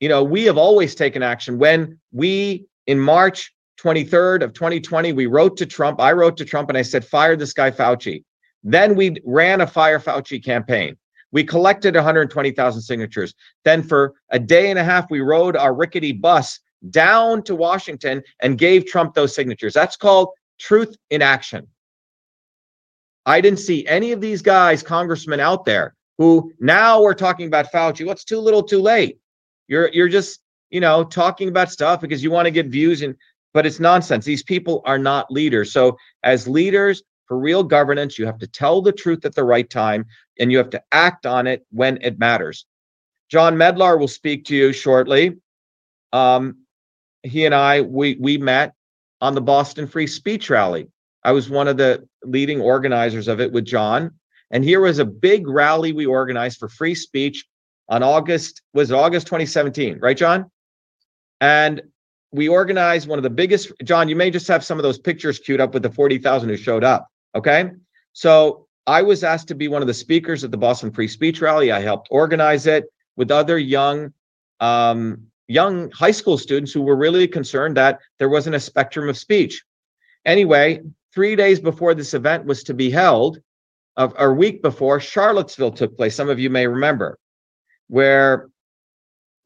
Speaker 3: You know, we have always taken action. When we, in March 23rd of 2020, we wrote to Trump. I wrote to Trump and I said, fire this guy Fauci. Then we ran a Fire Fauci campaign. We collected 120,000 signatures. Then for a day and a half, we rode our rickety bus down to Washington and gave Trump those signatures. That's called truth in action. I didn't see any of these guys, congressmen out there, who now we're talking about Fauci. What's too little, too late? You're you're just you know talking about stuff because you want to get views and but it's nonsense. These people are not leaders. So as leaders, for real governance, you have to tell the truth at the right time and you have to act on it when it matters. John Medlar will speak to you shortly. Um, he and I, we, we met on the Boston Free Speech Rally. I was one of the leading organizers of it with John. And here was a big rally we organized for free speech on August, was August 2017, right, John? And we organized one of the biggest, John, you may just have some of those pictures queued up with the 40,000 who showed up. Okay. So I was asked to be one of the speakers at the Boston Free Speech Rally. I helped organize it with other young, um, young high school students who were really concerned that there wasn't a spectrum of speech. Anyway, three days before this event was to be held, of a week before, Charlottesville took place. Some of you may remember, where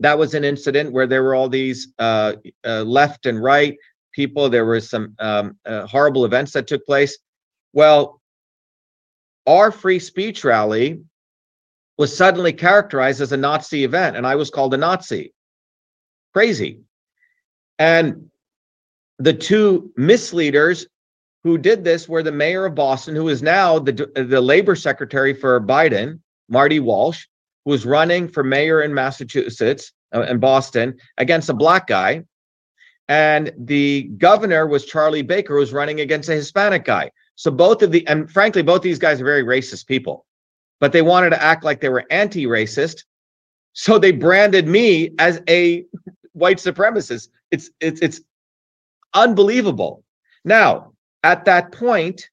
Speaker 3: that was an incident where there were all these uh, uh, left and right people. There were some um, uh, horrible events that took place. Well, our free speech rally was suddenly characterized as a Nazi event, and I was called a Nazi. Crazy. And the two misleaders who did this were the mayor of Boston, who is now the, the labor secretary for Biden, Marty Walsh, who was running for mayor in Massachusetts uh, in Boston against a black guy. And the governor was Charlie Baker, who was running against a Hispanic guy. So both of the, and frankly, both these guys are very racist people, but they wanted to act like they were anti racist. So they branded me as a white supremacist. It's, it's, it's unbelievable. Now, at that point,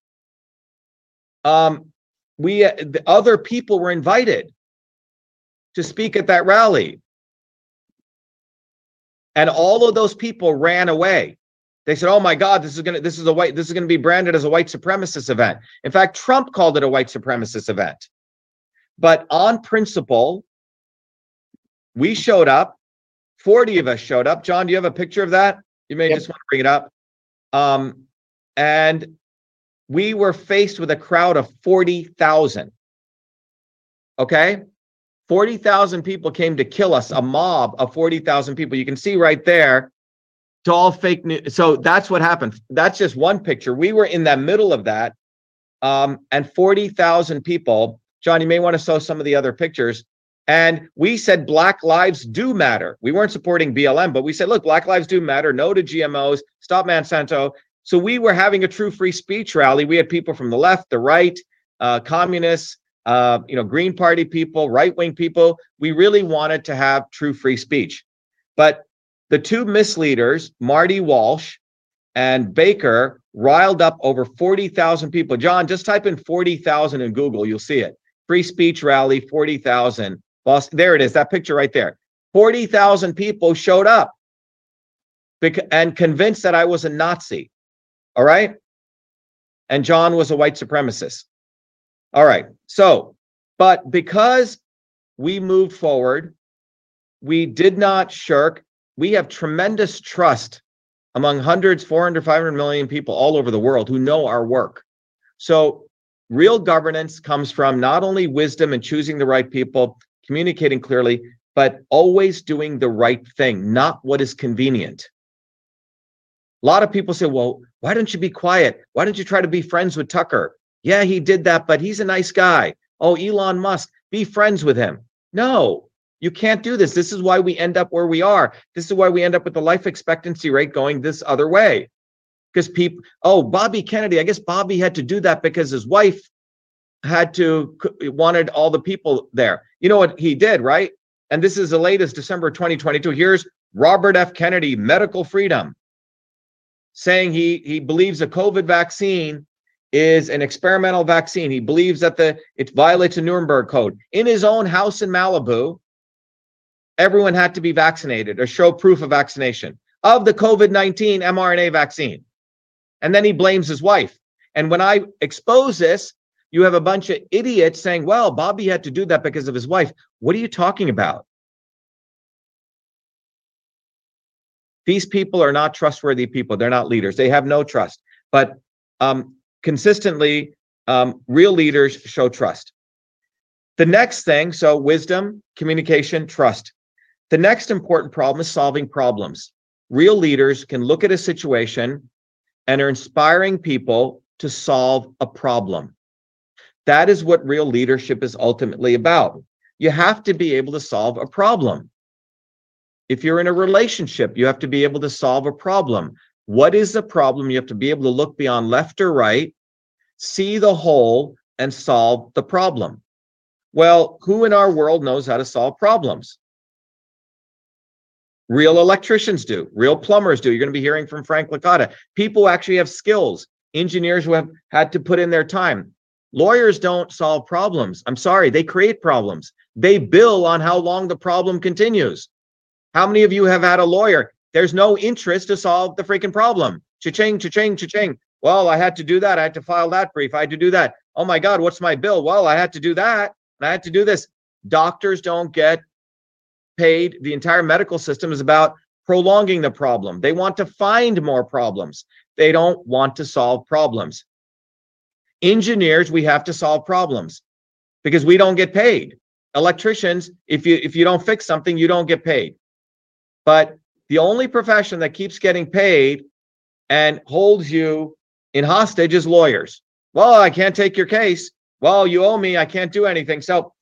Speaker 3: um, we, the other people were invited to speak at that rally. And all of those people ran away. They said, "Oh my God, this is gonna this is a white this is gonna be branded as a white supremacist event." In fact, Trump called it a white supremacist event. But on principle, we showed up. Forty of us showed up. John, do you have a picture of that? You may yep. just want to bring it up. Um, and we were faced with a crowd of forty thousand. Okay, 40,000 people came to kill us, a mob of 40,000 people. You can see right there to all fake news. So that's what happened. That's just one picture. We were in the middle of that. Um, and 40,000 people, John, you may want to show some of the other pictures. And we said Black lives do matter. We weren't supporting BLM, but we said, look, Black lives do matter. No to GMOs. Stop Monsanto. So we were having a true free speech rally. We had people from the left, the right, uh, communists, uh, you know, Green Party people, right wing people. We really wanted to have true free speech. But the two misleaders, Marty Walsh and Baker, riled up over 40,000 people. John, just type in 40,000 in Google, you'll see it. Free speech rally, 40,000. Boston, there it is, that picture right there. 40,000 people showed up and convinced that I was a Nazi. All right. And John was a white supremacist. All right. So, but because we moved forward, we did not shirk. We have tremendous trust among hundreds, 400, 500 million people all over the world who know our work. So, real governance comes from not only wisdom and choosing the right people, communicating clearly, but always doing the right thing, not what is convenient. A lot of people say, well, why don't you be quiet? Why don't you try to be friends with Tucker? Yeah, he did that, but he's a nice guy. Oh, Elon Musk, be friends with him. No, you can't do this. This is why we end up where we are. This is why we end up with the life expectancy rate going this other way. Because people, oh, Bobby Kennedy, I guess Bobby had to do that because his wife had to wanted all the people there. You know what he did, right? And this is the latest December 2022. Here's Robert F. Kennedy, medical freedom, saying he he believes a COVID vaccine is an experimental vaccine. He believes that the it violates a Nuremberg code. In his own house in Malibu, everyone had to be vaccinated or show proof of vaccination of the COVID-19 mRNA vaccine. And then he blames his wife. And when I expose this, you have a bunch of idiots saying, well, Bobby had to do that because of his wife. What are you talking about? These people are not trustworthy people. They're not leaders. They have no trust. But um, consistently, um, real leaders show trust. The next thing, so wisdom, communication, trust. The next important problem is solving problems. Real leaders can look at a situation and are inspiring people to solve a problem. That is what real leadership is ultimately about. You have to be able to solve a problem. If you're in a relationship, you have to be able to solve a problem. What is the problem? You have to be able to look beyond left or right, see the whole, and solve the problem. Well, who in our world knows how to solve problems? Real electricians do, real plumbers do. You're going to be hearing from Frank Licata. People who actually have skills, engineers who have had to put in their time. Lawyers don't solve problems. I'm sorry, they create problems. They bill on how long the problem continues. How many of you have had a lawyer? There's no interest to solve the freaking problem. Cha-ching, cha-ching, cha-ching. Well, I had to do that. I had to file that brief. I had to do that. Oh my God, what's my bill? Well, I had to do that. I had to do this. Doctors don't get paid. The entire medical system is about prolonging the problem. They want to find more problems. They don't want to solve problems engineers we have to solve problems because we don't get paid electricians if you if you don't fix something you don't get paid but the only profession that keeps getting paid and holds you in hostage is lawyers well i can't take your case well you owe me i can't do anything so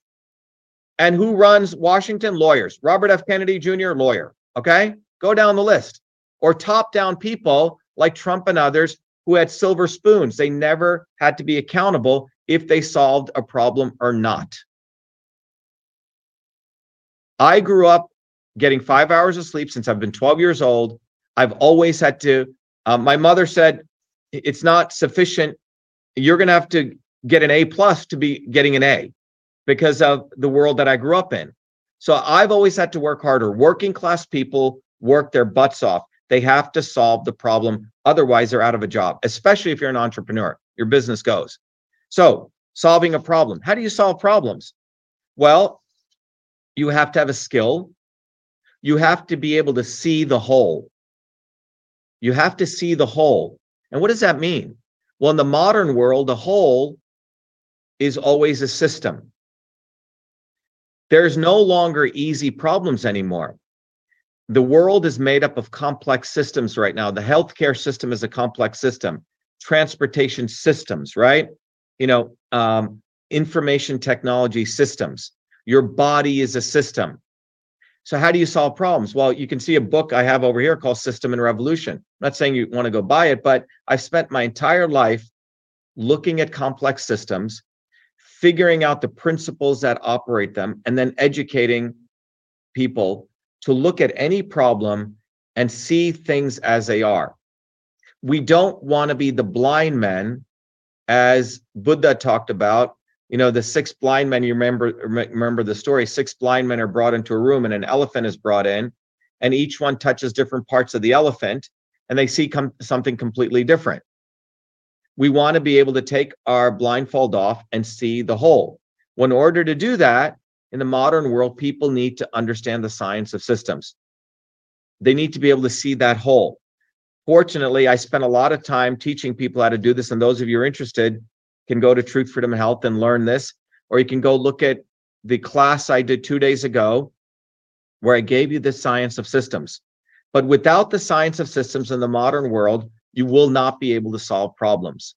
Speaker 3: and who runs washington lawyers robert f kennedy jr lawyer okay go down the list or top down people like trump and others who had silver spoons. They never had to be accountable if they solved a problem or not. I grew up getting five hours of sleep since I've been 12 years old. I've always had to. Um, my mother said it's not sufficient. You're going to have to get an A plus to be getting an A because of the world that I grew up in. So I've always had to work harder. Working class people work their butts off. They have to solve the problem. Otherwise, they're out of a job, especially if you're an entrepreneur. Your business goes. So, solving a problem. How do you solve problems? Well, you have to have a skill. You have to be able to see the whole. You have to see the whole. And what does that mean? Well, in the modern world, the whole is always a system. There's no longer easy problems anymore the world is made up of complex systems right now. The healthcare system is a complex system, transportation systems, right? You know, um, information technology systems. Your body is a system. So, how do you solve problems? Well, you can see a book I have over here called System and Revolution. I'm not saying you want to go buy it, but I've spent my entire life looking at complex systems, figuring out the principles that operate them, and then educating people to look at any problem and see things as they are. We don't want to be the blind men, as Buddha talked about. You know, the six blind men, you remember remember the story. Six blind men are brought into a room and an elephant is brought in, and each one touches different parts of the elephant, and they see com- something completely different. We want to be able to take our blindfold off and see the whole. Well, in order to do that, in the modern world, people need to understand the science of systems. They need to be able to see that whole. Fortunately, I spent a lot of time teaching people how to do this, and those of you are interested can go to Truth, Freedom, Health and learn this, or you can go look at the class I did two days ago, where I gave you the science of systems. But without the science of systems in the modern world, you will not be able to solve problems.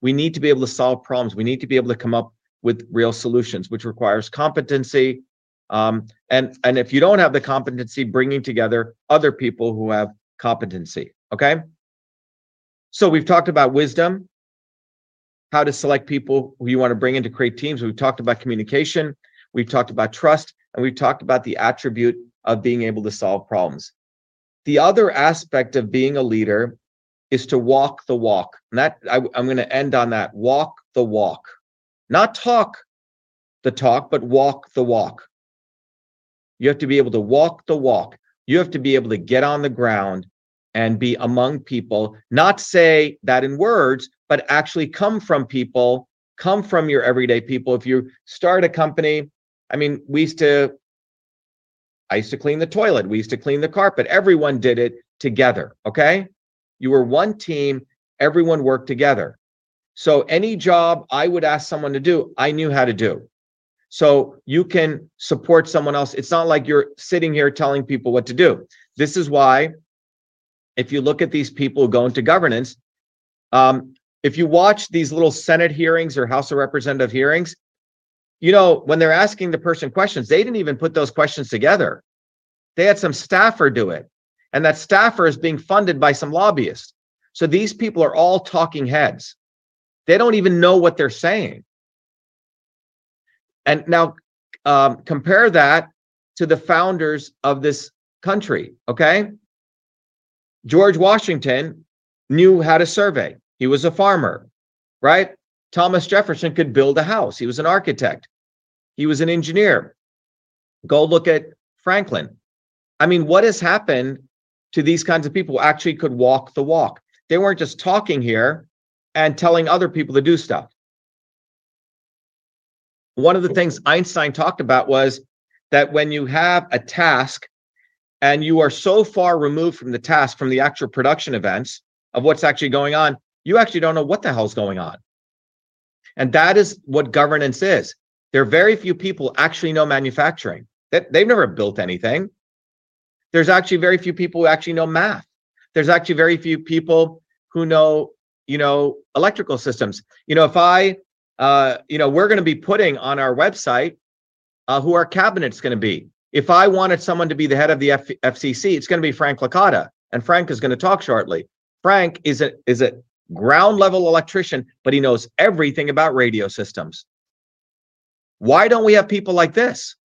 Speaker 3: We need to be able to solve problems. We need to be able to come up with real solutions, which requires competency. Um, and, and if you don't have the competency, bringing together other people who have competency. Okay. So we've talked about wisdom, how to select people who you want to bring in to create teams. We've talked about communication. We've talked about trust, and we've talked about the attribute of being able to solve problems. The other aspect of being a leader is to walk the walk. And that I, I'm going to end on that. Walk the walk. Not talk the talk, but walk the walk. You have to be able to walk the walk. You have to be able to get on the ground and be among people, not say that in words, but actually come from people, come from your everyday people. If you start a company, I mean, we used to, I used to clean the toilet, we used to clean the carpet. Everyone did it together. Okay. You were one team, everyone worked together. So any job I would ask someone to do, I knew how to do. So you can support someone else. It's not like you're sitting here telling people what to do. This is why, if you look at these people who go into governance, um, if you watch these little Senate hearings or House of Representative hearings, you know, when they're asking the person questions, they didn't even put those questions together. They had some staffer do it. And that staffer is being funded by some lobbyists. So these people are all talking heads. They don't even know what they're saying. And now um, compare that to the founders of this country. Okay. George Washington knew how to survey, he was a farmer, right? Thomas Jefferson could build a house, he was an architect, he was an engineer. Go look at Franklin. I mean, what has happened to these kinds of people actually could walk the walk? They weren't just talking here, and telling other people to do stuff. One of the things Einstein talked about was that when you have a task and you are so far removed from the task, from the actual production events of what's actually going on, you actually don't know what the hell's going on. And that is what governance is. There are very few people actually know manufacturing. That They've never built anything. There's actually very few people who actually know math. There's actually very few people who know you know, electrical systems. You know, if I, uh, you know, we're going to be putting on our website uh, who our cabinet's going to be. If I wanted someone to be the head of the F- FCC, it's going to be Frank Licata, and Frank is going to talk shortly. Frank is a is a ground level electrician, but he knows everything about radio systems. Why don't we have people like this?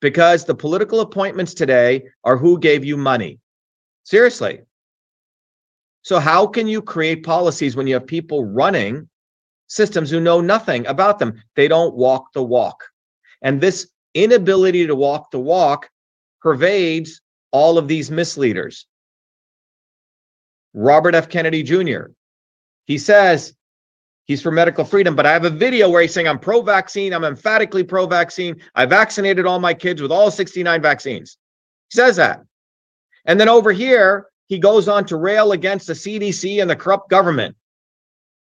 Speaker 3: Because the political appointments today are who gave you money. Seriously, so, how can you create policies when you have people running systems who know nothing about them? They don't walk the walk. And this inability to walk the walk pervades all of these misleaders. Robert F. Kennedy Jr., he says he's for medical freedom, but I have a video where he's saying, I'm pro vaccine, I'm emphatically pro vaccine. I vaccinated all my kids with all 69 vaccines. He says that. And then over here, he goes on to rail against the CDC and the corrupt government.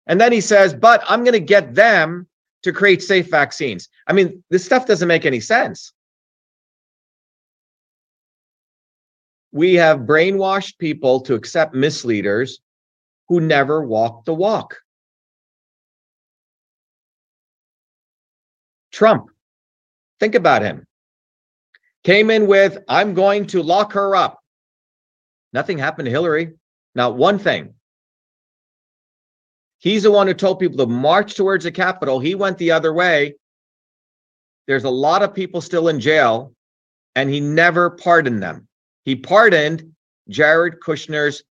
Speaker 3: And then he says, but I'm going to get them to create safe vaccines. I mean, this stuff doesn't make any sense. We have brainwashed people to accept misleaders who never walk the walk. Trump, think about him. Came in with, I'm going to lock her up. Nothing happened to Hillary. Not one thing. He's the one who told people to march towards the Capitol. He went the other way. There's a lot of people still in jail, and he never pardoned them. He pardoned Jared Kushner's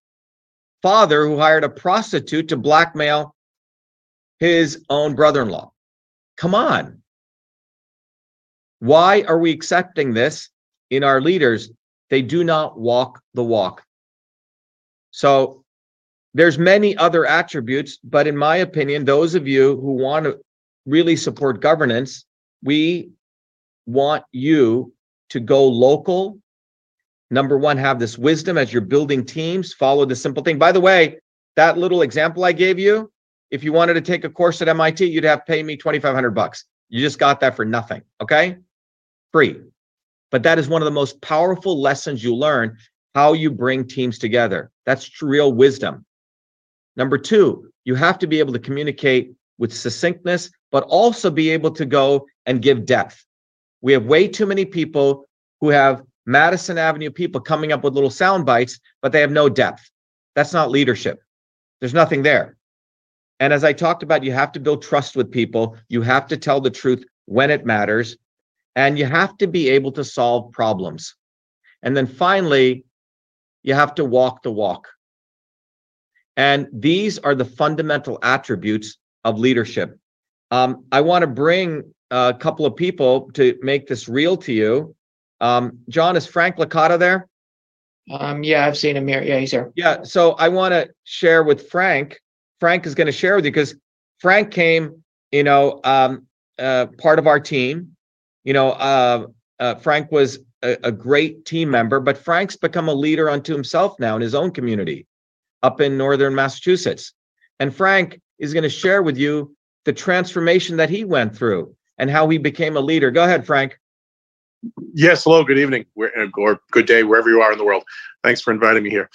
Speaker 3: father, who hired a prostitute to blackmail his own brother in law. Come on. Why are we accepting this in our leaders? They do not walk the walk. So there's many other attributes, but in my opinion, those of you who want to really support governance, we want you to go local. Number one, have this wisdom as you're building teams, follow the simple thing. By the way, that little example I gave you, if you wanted to take a course at MIT, you'd have to pay me 2,500 bucks. You just got that for nothing. Okay. Free. But that is one of the most powerful lessons you learn how you bring teams together. That's real wisdom. Number two, you have to be able to communicate with succinctness, but also be able to go and give depth. We have way too many people who have Madison Avenue people coming up with little sound bites, but they have no depth. That's not leadership. There's nothing there. And as I talked about, you have to build trust with people. You have to tell the truth when it matters. And you have to be able to solve problems. And then finally, you have to walk the walk. And these are the fundamental attributes of leadership. Um, I want to bring a couple of people to make this real to you. Um, John, is Frank Licata there?
Speaker 4: Um, yeah, I've seen him here. Yeah, he's here.
Speaker 3: Yeah. So I want to share with Frank Frank is going to share with you because Frank came, you know, um, uh, part of our team. You know, uh, uh, Frank was a, a, great team member, but Frank's become a leader unto himself now in his own community up in northern Massachusetts. And Frank is going to share with you the transformation that he went through and how he became a leader. Go ahead, Frank.
Speaker 5: Yes, hello, good evening, or good day, wherever you are in the world. Thanks for inviting me here.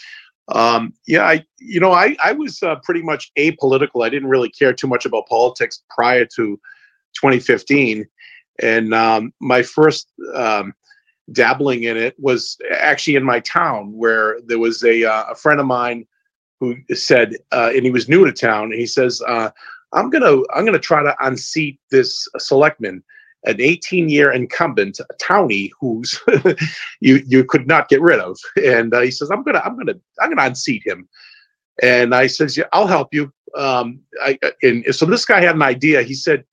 Speaker 5: Um, yeah, I you know I I was uh, pretty much apolitical. I didn't really care too much about politics prior to 2015, and um, my first um, dabbling in it was actually in my town where there was a uh, a friend of mine who said, uh, and he was new to town. he says, uh, "I'm gonna I'm gonna try to unseat this selectman." an 18 year incumbent, a townie who's [laughs] you you could not get rid of. And uh, he says, I'm gonna I'm gonna I'm gonna unseat him. And I says, yeah, I'll help you. Um, I, and so this guy had an idea. He said,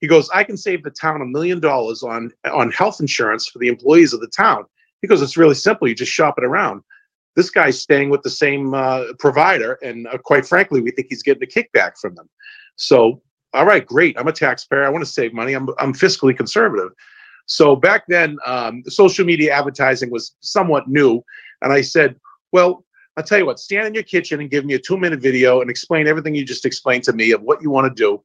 Speaker 5: he goes, I can save the town a million dollars on on health insurance for the employees of the town. Because it's really simple. You just shop it around. This guy's staying with the same uh, provider, and uh, quite frankly, we think he's getting a kickback from them. So all right, great. I'm a taxpayer. I want to save money. I'm, I'm fiscally conservative. So back then, um, social media advertising was somewhat new. And I said, well, I'll tell you what, stand in your kitchen and give me a two minute video and explain everything you just explained to me of what you want to do.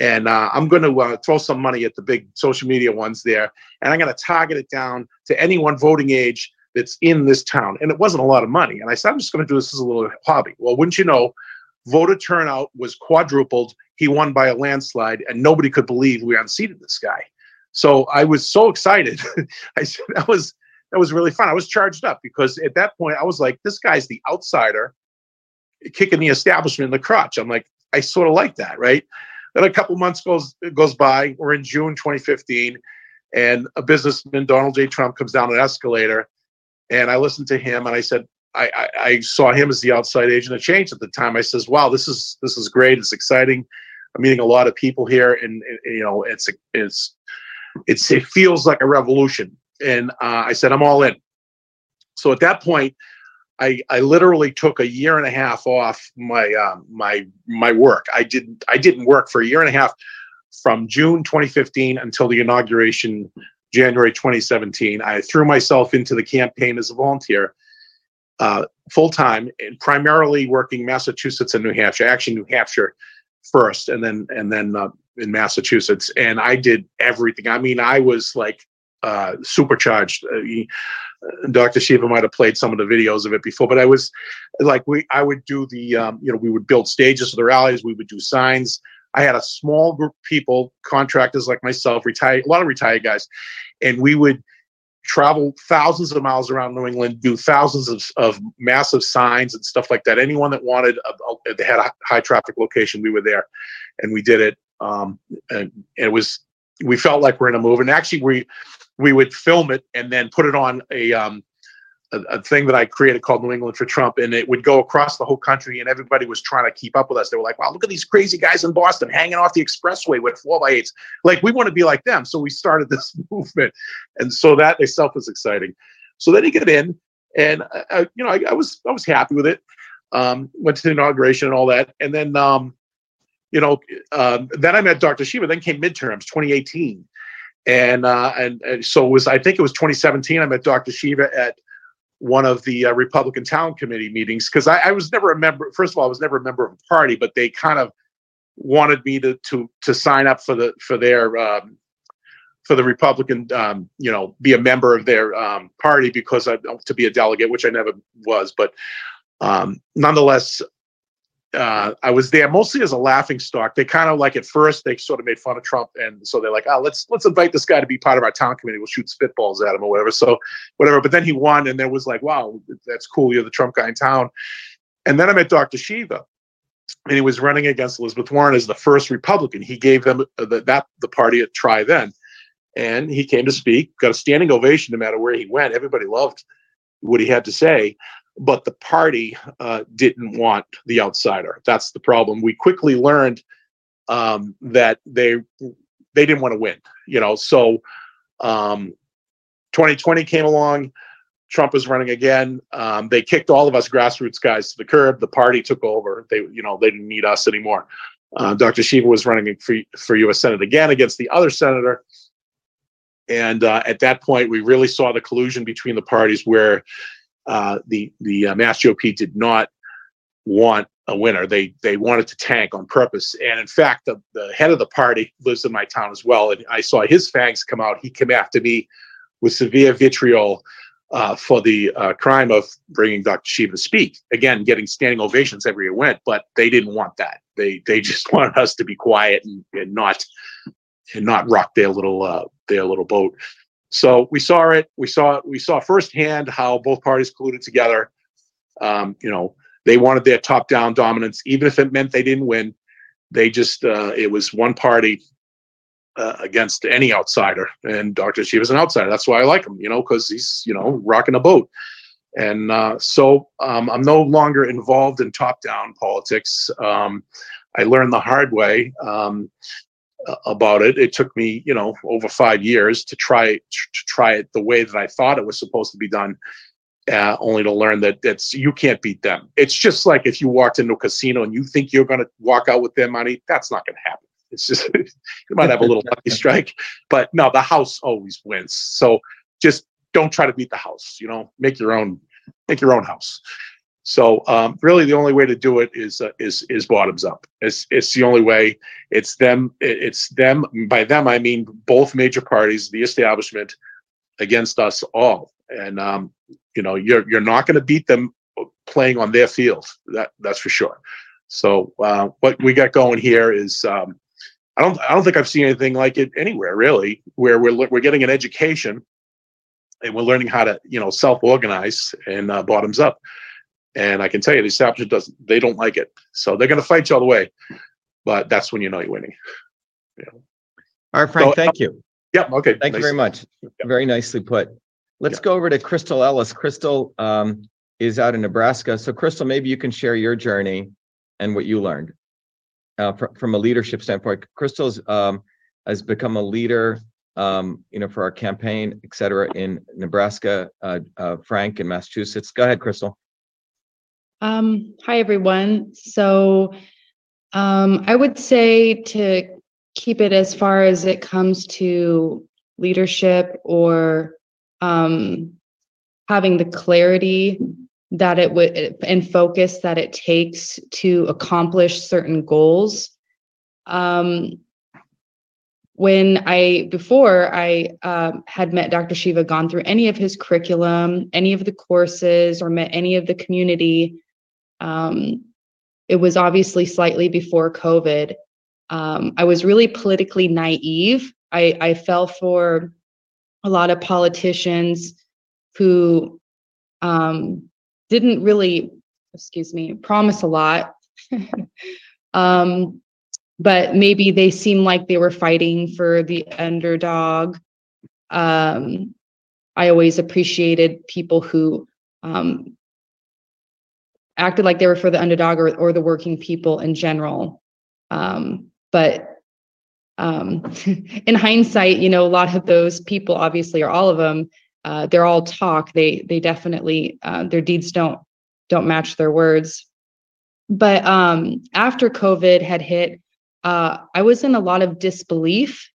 Speaker 5: And uh, I'm going to uh, throw some money at the big social media ones there. And I'm going to target it down to anyone voting age that's in this town. And it wasn't a lot of money. And I said, I'm just going to do this as a little hobby. Well, wouldn't you know, voter turnout was quadrupled. He won by a landslide, and nobody could believe we unseated this guy. So I was so excited. [laughs] I said that was that was really fun. I was charged up because at that point I was like, this guy's the outsider kicking the establishment in the crotch. I'm like, I sort of like that, right? Then a couple months goes goes by. We're in June 2015, and a businessman, Donald J. Trump, comes down an escalator, and I listened to him, and I said, I, I, saw him as the outside agent of change at the time. I says, "Wow, this is this is great. It's exciting. I'm meeting a lot of people here, and, and you know, it's it's it's it feels like a revolution." And uh, I said, "I'm all in." So at that point, I I literally took a year and a half off my uh, my my work. I didn't I didn't work for a year and a half from June 2015 until the inauguration January 2017. I threw myself into the campaign as a volunteer uh, full time and primarily working Massachusetts and New Hampshire. Actually, New Hampshire first, and then and then uh, in Massachusetts. And I did everything. I mean, I was like uh, supercharged. Uh, he, uh, Dr. Shiva might have played some of the videos of it before, but I was like, we I would do the um, you know we would build stages for the rallies. We would do signs. I had a small group of people, contractors like myself, retired, a lot of retired guys, and we would travel thousands of miles around New England, do thousands of, of massive signs and stuff like that. Anyone that wanted, a, a, they had a high traffic location, we were there, and we did it. Um, and, and it was, we felt like we're in a move, And actually, we we would film it and then put it on a um, a, a, thing that I created called New England for Trump, and it would go across the whole country, and everybody was trying to keep up with us. They were like, "Wow, look at these crazy guys in Boston hanging off the expressway with four by eights. Like, we want to be like them." So we started [laughs] this movement, and so that itself was exciting. So then he get in, and uh, you know, I, I, was I was happy with it. Um, went to the inauguration and all that, and then um, you know, um, then I met Dr. Shiva. Then came midterms, 2018, and uh, and, and so it was I think it was 2017. I met Dr. Shiva at one of the uh, Republican town committee meetings because I, I, was never a member. First of all, I was never a member of a party, but they kind of wanted me to to to sign up for the for their um, for the Republican, um, you know, be a member of their um, party because I to be a delegate, which I never was. But um, nonetheless, uh, I was there mostly as a laughing stock. They kind of like at first they sort of made fun of Trump, and so they're like, "Oh, let's let's invite this guy to be part of our town committee. We'll shoot spitballs at him or whatever." So whatever. But then he won, and there was like, "Wow, that's cool. You're the Trump guy in town." And then I met Dr. Shiva, and he was running against Elizabeth Warren as the first Republican. He gave them uh, the, that the party a try then, and he came to speak. Got a standing ovation no matter where he went. Everybody loved what he had to say but the party uh, didn't want the outsider. That's the problem. We quickly learned um, that they they didn't want to win. You know, so um, 2020 came along. Trump was running again. Um, they kicked all of us grassroots guys to the curb. The party took over. They, you know, they didn't need us anymore. Uh, Dr. Shiva was running for for U.S. Senate again against the other senator. And uh, at that point, we really saw the collusion between the parties, where uh, the the uh, Mass GOP did not want a winner. They they wanted to tank on purpose. And in fact, the, the head of the party lives in my town as well. And I saw his fangs come out. He came after me with severe vitriol uh, for the uh, crime of bringing Dr. Shiva to speak. Again, getting standing ovations everywhere he went, but they didn't want that. They they [laughs] just wanted us to be quiet and, and not and not rock their little uh, their little boat. So we saw it. We saw it. we saw firsthand how both parties colluded together. Um, you know, they wanted their top-down dominance, even if it meant they didn't win. They just uh, it was one party uh, against any outsider, and Dr. Shiva is an outsider. That's why I like him. You know, because he's you know rocking a boat. And uh, so um, I'm no longer involved in top-down politics. Um, I learned the hard way. Um, about it. It took me, you know, over five years to try to try it the way that I thought it was supposed to be done. Uh, only to learn that it's you can't beat them. It's just like if you walked into a casino and you think you're going to walk out with their money, that's not going to happen. It's just [laughs] you might have a little lucky [laughs] strike, but no, the house always wins. So just don't try to beat the house. You know, make your own make your own house. So um, really, the only way to do it is uh, is is bottoms up. It's it's the only way. It's them. It's them. By them, I mean both major parties, the establishment, against us all. And um, you know, you're you're not going to beat them playing on their field. That that's for sure. So uh, what we got going here is. Um, I don't. I don't think I've seen anything like it anywhere, really, where we're we're getting an education, and we're learning how to, you know, self-organize and uh, bottoms up. And I can tell you, the establishment doesn't, they don't like it. So they're going to fight you all the way. But that's when you know you're winning.
Speaker 3: Yeah. All right, Frank, so, thank you.
Speaker 5: Yep. Yeah, okay.
Speaker 3: Thank nice. you very much. Very nicely put. Let's yeah. go over to Crystal Ellis. Crystal um, is out in Nebraska. So, Crystal, maybe you can share your journey and what you learned uh, fr- from a leadership standpoint. Crystal's um, has become a leader, um, you know, for our campaign, et cetera, in Nebraska. Uh, uh, Frank in Massachusetts. Go ahead, Crystal.
Speaker 6: Um, hi, everyone. So um, I would say to keep it as far as it comes to leadership or um, having the clarity that it would and focus that it takes to accomplish certain goals. Um, when I before I uh, had met Dr. Shiva, gone through any of his curriculum, any of the courses, or met any of the community, um, it was obviously slightly before COVID. Um, I was really politically naive. I, I fell for a lot of politicians who um, didn't really, excuse me, promise a lot. [laughs] um, but maybe they seemed like they were fighting for the underdog. Um, I always appreciated people who um, acted like they were for the underdog or, or the working people in general. Um, but um, [laughs] in hindsight, you know, a lot of those people, obviously, or all of them, uh, they're all talk. They they definitely uh, their deeds don't don't match their words. but um, after COVID had hit, uh, I was in a lot of disbelief.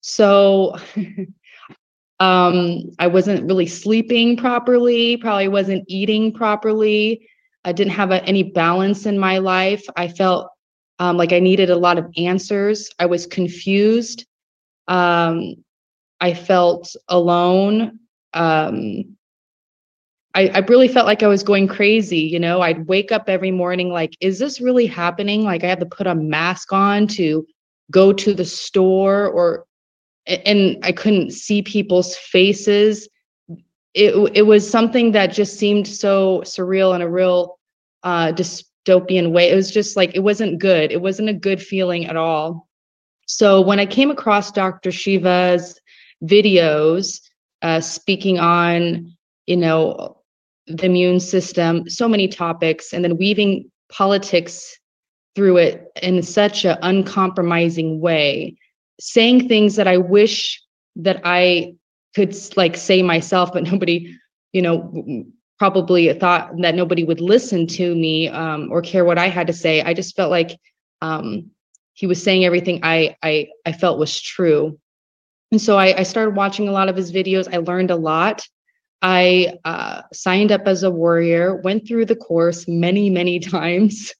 Speaker 6: So [laughs] um, I wasn't really sleeping properly, probably wasn't eating properly. I didn't have a, any balance in my life. I felt um, like I needed a lot of answers. I was confused. Um, I felt alone. Um, I, I really felt like I was going crazy. You know, I'd wake up every morning like, is this really happening? Like I had to put a mask on to go to the store or and I couldn't see people's faces. It it was something that just seemed so surreal in a real uh, dystopian way. It was just like it wasn't good. It wasn't a good feeling at all. So when I came across Dr. Shiva's videos uh, speaking on, you know, the immune system, so many topics, and then weaving politics through it in such an uncompromising way, saying things that I wish that I could like say myself, but nobody, you know, probably thought that nobody would listen to me um, or care what I had to say. I just felt like um, he was saying everything I I I felt was true, and so I, I started watching a lot of his videos. I learned a lot. I uh, signed up as a warrior, went through the course many, many [laughs] times.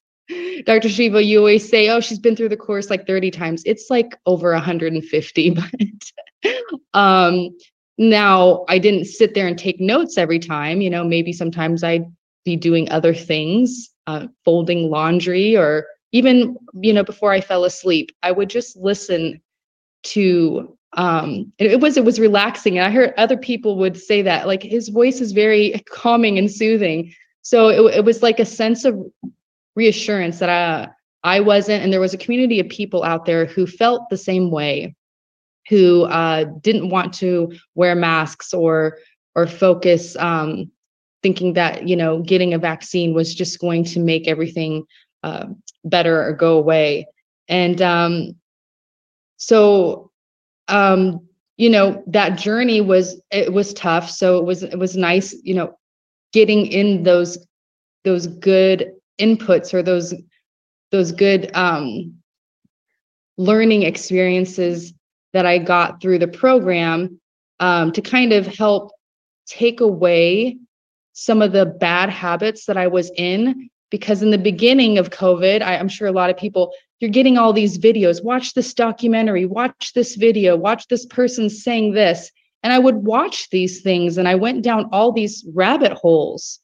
Speaker 6: Dr. Shiva, you always say, oh, she's been through the course like 30 times. It's like over 150, [laughs] but um, now I didn't sit there and take notes every time. You know, maybe sometimes I'd be doing other things, uh, folding laundry, or even, you know, before I fell asleep, I would just listen to um it, was it was relaxing and i heard other people would say that like his voice is very [laughs] calming and soothing so it, it was like a sense of reassurance that i i wasn't and there was a community of people out there who felt the same way who uh didn't want to wear masks or or focus um thinking that you know getting a vaccine was just going to make everything uh, better or go away. And um so um you know that journey was it was tough. So it was it was nice you know getting in those those good inputs or those those good um learning experiences that I got through the program um, to kind of help take away some of the bad habits that I was in. Because in the beginning of COVID, I, I'm sure a lot of people you're getting all these videos watch this documentary watch this video watch this person saying this. And i would watch these things and i went down all these rabbit holes.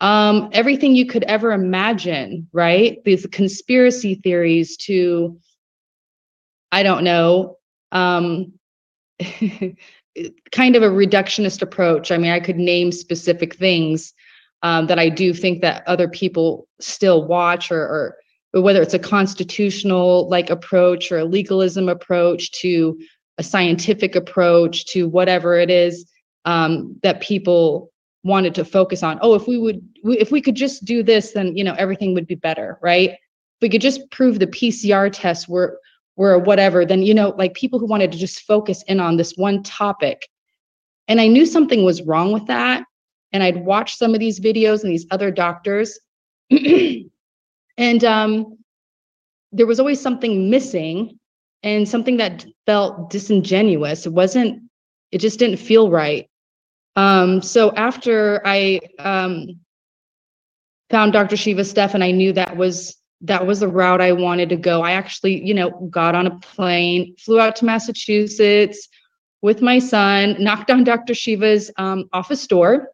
Speaker 6: Um, everything you could ever imagine right? These conspiracy theories to i don't know um, [laughs] kind of a reductionist approach. I mean i could name specific things um, that i do think that other people still watch or, or whether it's a constitutional like approach or a legalism approach to a scientific approach to whatever it is um, that people wanted to focus on oh if we would if we could just do this then you know everything would be better right? If we could just prove the pcr tests were were whatever then you know like people who wanted to just focus in on this one topic. And i knew something was wrong with that and i'd watch some of these videos and these other doctors. [clears throat] And um, there was always something missing and something that felt disingenuous. It wasn't it just didn't feel right. Um, so after i um, found dr shiva stuff and i knew that was that was the route i wanted to go. I actually you know got on a plane flew out to massachusetts with my son knocked on dr shiva's um, office door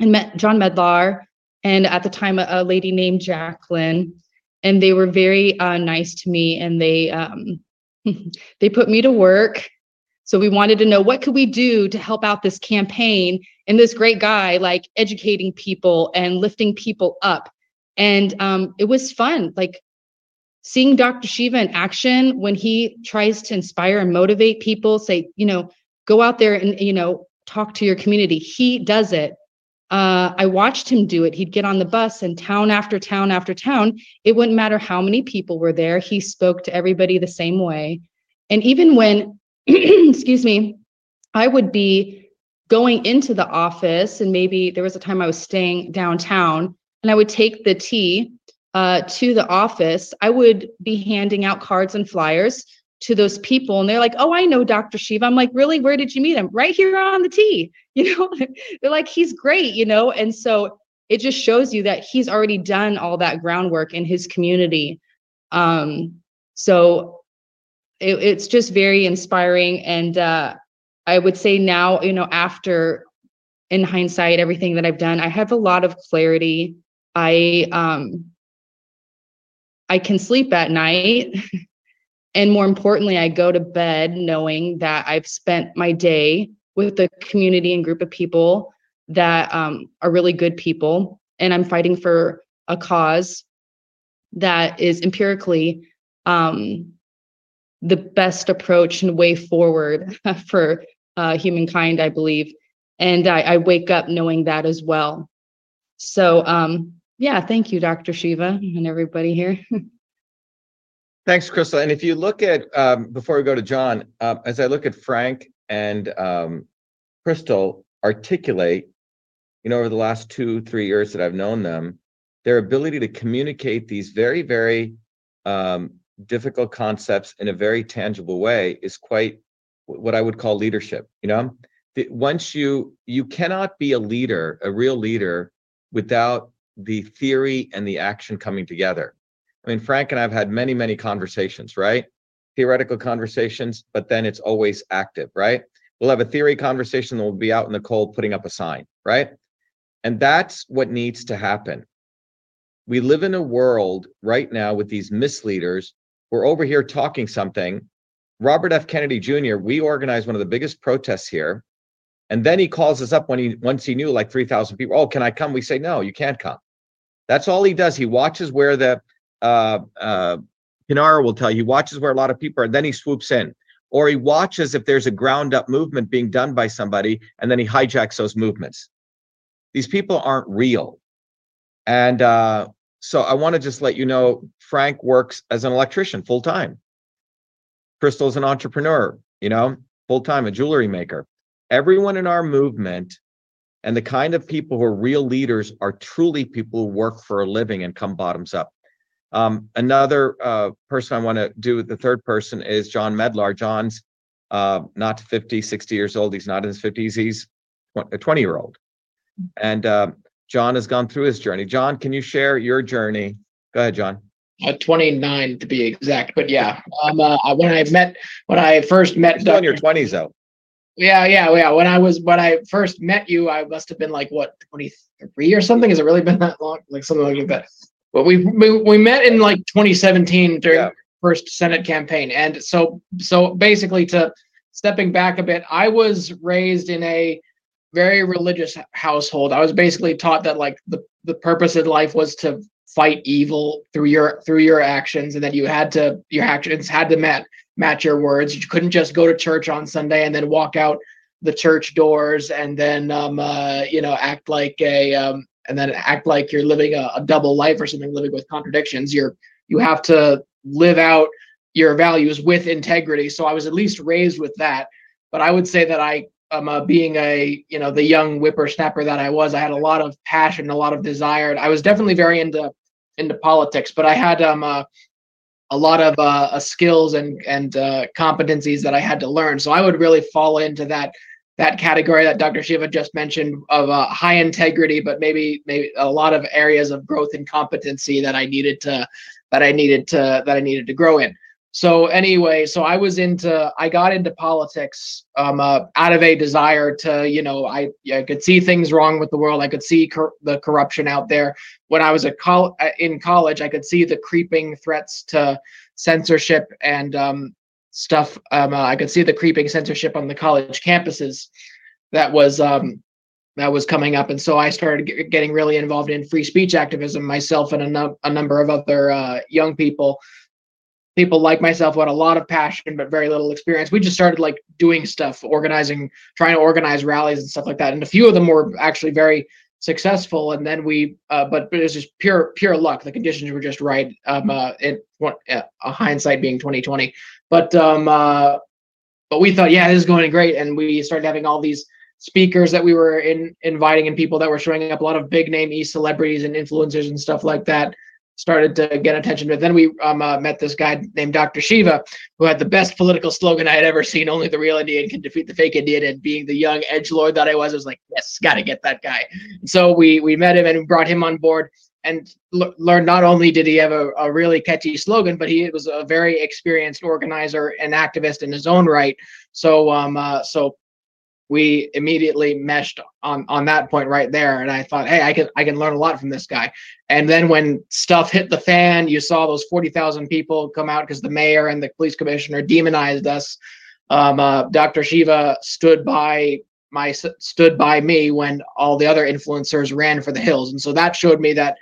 Speaker 6: and met john medlar and at the time a, a lady named jacqueline. And they were very uh, nice to me and they um, [laughs] they put me to work. So we wanted to know what could we do to help out this campaign and this great guy like educating people and lifting people up and um, it was fun like seeing dr shiva in action when he tries to inspire and motivate people say you know go out there and you know talk to your community he does it uh, I watched him do it. He'd get on the bus and town after town after town. It wouldn't matter how many people were there. He spoke to everybody the same way. And even when, [clears throat] excuse me, I would be going into the office, and maybe there was a time I was staying downtown, and I would take the T uh, to the office, I would be handing out cards and flyers to those people and they're like oh i know dr shiva. I'm like really? Where did you meet him? Right here on the T [laughs] you know they're like he's great you know and so it just shows you that he's already done all that groundwork in his community. Um so it, it's just very inspiring and uh i would say now you know after in hindsight everything that i've done i have a lot of clarity i um i can sleep at night And more importantly, I go to bed knowing that I've spent my day with a community and group of people that um, are really good people. And I'm fighting for a cause that is empirically um, the best approach and way forward [laughs] for uh, humankind, I believe. And I, I, wake up knowing that as well. So, um, yeah, thank you, Dr. Shiva, and everybody here. [laughs]
Speaker 3: Thanks, Crystal. And if you look at um, before we go to John, uh, as I look at Frank and um, Crystal articulate, you know, over the last two three years that I've known them, their ability to communicate these very very um, difficult concepts in a very tangible way is quite what I would call leadership. You know, the, once you you cannot be a leader, a real leader, without the theory and the action coming together I mean, Frank and I've had many, many conversations, right? Theoretical conversations, but then it's always active, right? We'll have a theory conversation, then we'll be out in the cold putting up a sign, right? And that's what needs to happen. We live in a world right now with these misleaders. We're over here talking something. Robert F. Kennedy Jr., we organized one of the biggest protests here. And then he calls us up when he once he knew like 3,000 people. Oh, can I come? We say, no, you can't come. That's all he does. He watches where the uh, uh, Pinara will tell you, he watches where a lot of people are, and then he swoops in. Or he watches if there's a ground up movement being done by somebody, and then he hijacks those movements. These people aren't real. And uh, so I want to just let you know Frank works as an electrician full time. Crystal's an entrepreneur, you know, full time, a jewelry maker. Everyone in our movement and the kind of people who are real leaders are truly people who work for a living and come bottoms up. Um, another uh, person I want to do, the third person is John Medlar. John's uh, not 50, 60 years old. He's not in his 50s. He's a 20 year old. And uh, John has gone through his journey. John, can you share your journey? Go ahead, John.
Speaker 4: Uh, 29 to be exact, but yeah. Um, uh, when I met, when I first met,
Speaker 3: Dr. in your 20s though.
Speaker 4: Yeah, yeah, yeah. When I was, when I first met you, I must have been like what 23 or something. Has it really been that long? Like something like that. But we we, we met in like 2017 during yeah. first Senate campaign, and so so basically to stepping back a bit, I was raised in a very religious household. I was basically taught that like the the purpose of life was to fight evil through your through your actions, and that you had to your actions had to match match your words. You couldn't just go to church on Sunday and then walk out the church doors and then um uh you know act like a um and then act like you're living a, a double life or something, living with contradictions. You're you have to live out your values with integrity. So I was at least raised with that. But I would say that I um, uh, being a you know the young whippersnapper that I was, I had a lot of passion, a lot of desire. I was definitely very into into politics, but I had um uh, a lot of uh, uh skills and and uh, competencies that I had to learn. So I would really fall into that that category that Dr. Shiva just mentioned of uh, high integrity, but maybe maybe a lot of areas of growth and competency that I needed to that I needed to that I needed to grow in. So anyway, so I was into I got into politics um, uh, out of a desire to you know I I could see things wrong with the world. I could see cor- the corruption out there. When I was a col- uh, in college, I could see the creeping threats to censorship and um, stuff. Um, uh, I could see the creeping censorship on the college campuses that was um, that was coming up, and so I started g- getting really involved in free speech activism myself and a, no- a number of other uh, young people. People like myself who had a lot of passion but very little experience. We just started like doing stuff, organizing, trying to organize rallies and stuff like that. And a few of them were actually very successful and then we uh, but, but it was just pure pure luck the conditions were just right um uh it uh, hindsight being 2020 but um, uh, but we thought, yeah, this is going great, and we started having all these speakers that we were in inviting and people that were showing up, a lot of big name e celebrities and influencers and stuff like that started to get attention. But then we um, uh, met this guy named Dr. Shiva, who had the best political slogan I had ever seen: "Only the real Indian can defeat the fake Indian." And being the young edge lord that I was, I was like, "Yes, got to get that guy." And so we we met him and brought him on board and l- learned not only did he have a, a really catchy slogan, but he was a very experienced organizer and activist in his own right. So um uh, so we immediately meshed on on that point right there. And i thought hey i can i can learn a lot from this guy. And then when stuff hit the fan you saw those 40,000 people come out because the mayor and the police commissioner demonized us. Um, uh, dr shiva stood by my stood by me when all the other influencers ran for the hills. And so that showed me that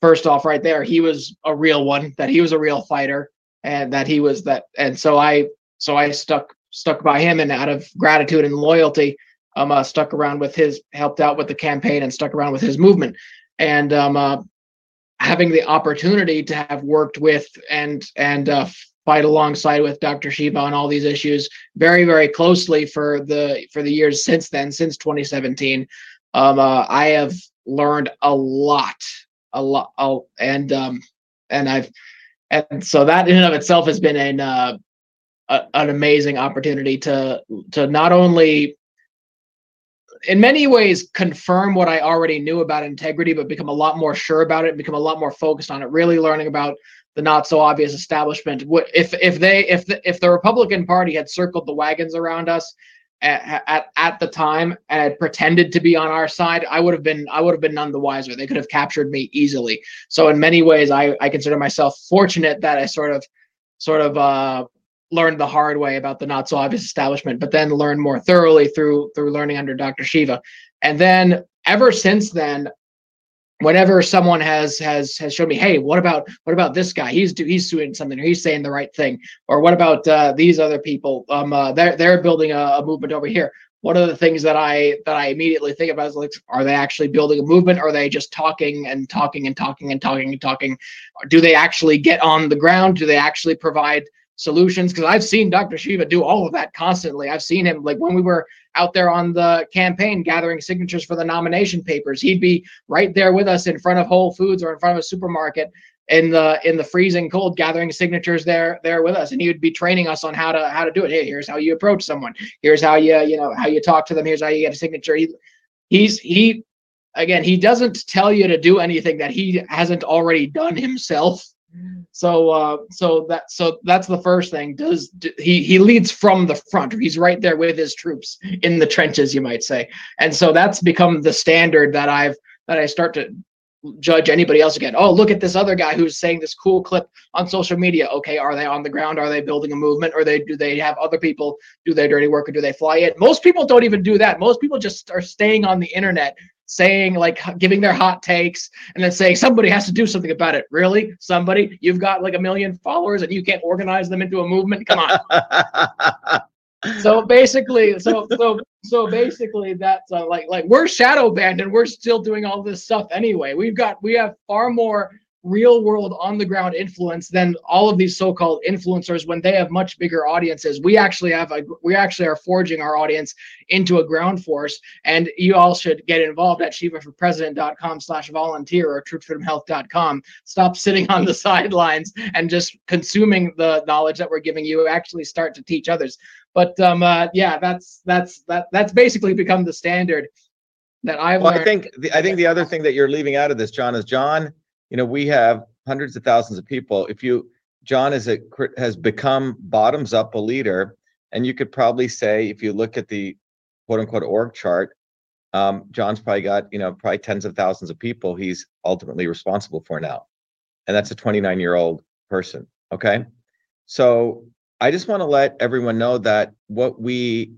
Speaker 4: first off right there he was a real one that he was a real fighter and that he was that and so i so i stuck stuck by him and out of gratitude and loyalty um uh, stuck around with his helped out with the campaign and stuck around with his movement and um uh, having the opportunity to have worked with and and uh, fight alongside with Dr. Shiva on all these issues very very closely for the for the years since then since 2017 um uh, I have learned a lot a lot and um and I've and so that in and of itself has been an uh, a, an amazing opportunity to to not only in many ways confirm what I already knew about integrity, but become a lot more sure about it, become a lot more focused on it, really learning about the not so obvious establishment. What if if they if the if the Republican Party had circled the wagons around us at, at, at the time and had pretended to be on our side, I would have been I would have been none the wiser. They could have captured me easily. So in many ways, I I consider myself fortunate that I sort of sort of uh learned the hard way about the not so obvious establishment, but then learned more thoroughly through through learning under Dr. Shiva. And then ever since then, whenever someone has has has shown me, hey, what about what about this guy? He's do, he's doing something, or he's saying the right thing, or what about uh, these other people? Um, uh, they're they're building a, a movement over here. One of the things that I that I immediately think about is like, are they actually building a movement? Or are they just talking and talking and talking and talking and talking? Do they actually get on the ground? Do they actually provide solutions because I've seen Dr. Shiva do all of that constantly. I've seen him like when we were out there on the campaign gathering signatures for the nomination papers, he'd be right there with us in front of Whole Foods or in front of a supermarket in the in the freezing cold gathering signatures there there with us. And he would be training us on how to how to do it. Hey here's how you approach someone. Here's how you you know how you talk to them. Here's how you get a signature. He, he's he again he doesn't tell you to do anything that he hasn't already done himself so uh, so that so that's the first thing. Does he he leads from the front? He's right there with his troops in the trenches, you might say. And so that's become the standard that I've that I start to judge anybody else again. Oh, look at this other guy who's saying this cool clip on social media. Okay, are they on the ground? Are they building a movement? Or they do they have other people do their dirty work or do they fly it? Most people don't even do that. Most people just are staying on the internet saying like giving their hot takes and then saying somebody has to do something about it. Really? Somebody? You've got like a million followers and you can't organize them into a movement? Come on. [laughs] so basically, so so so basically that's uh, like like we're shadow banned and we're still doing all this stuff anyway. We've got we have far more real world on the ground influence than all of these so-called influencers when they have much bigger audiences. We actually have a we actually are forging our audience into a ground force and you all should get involved at shivaforpresident.com slash volunteer or truthfreedomhealth.com stop sitting on the [laughs] sidelines and just consuming the knowledge that we're giving you. Actually start to teach others. But um uh, yeah that's that's that that's basically become the standard that I've
Speaker 3: well, I think the, I think the other thing that you're leaving out of this, John, is John you know, we have hundreds of thousands of people. If you, John is a has become bottoms up a leader, and you could probably say if you look at the quote unquote org chart, um, John's probably got you know probably tens of thousands of people he's ultimately responsible for now, and that's a 29 year old person. Okay, so I just want to let everyone know that what we,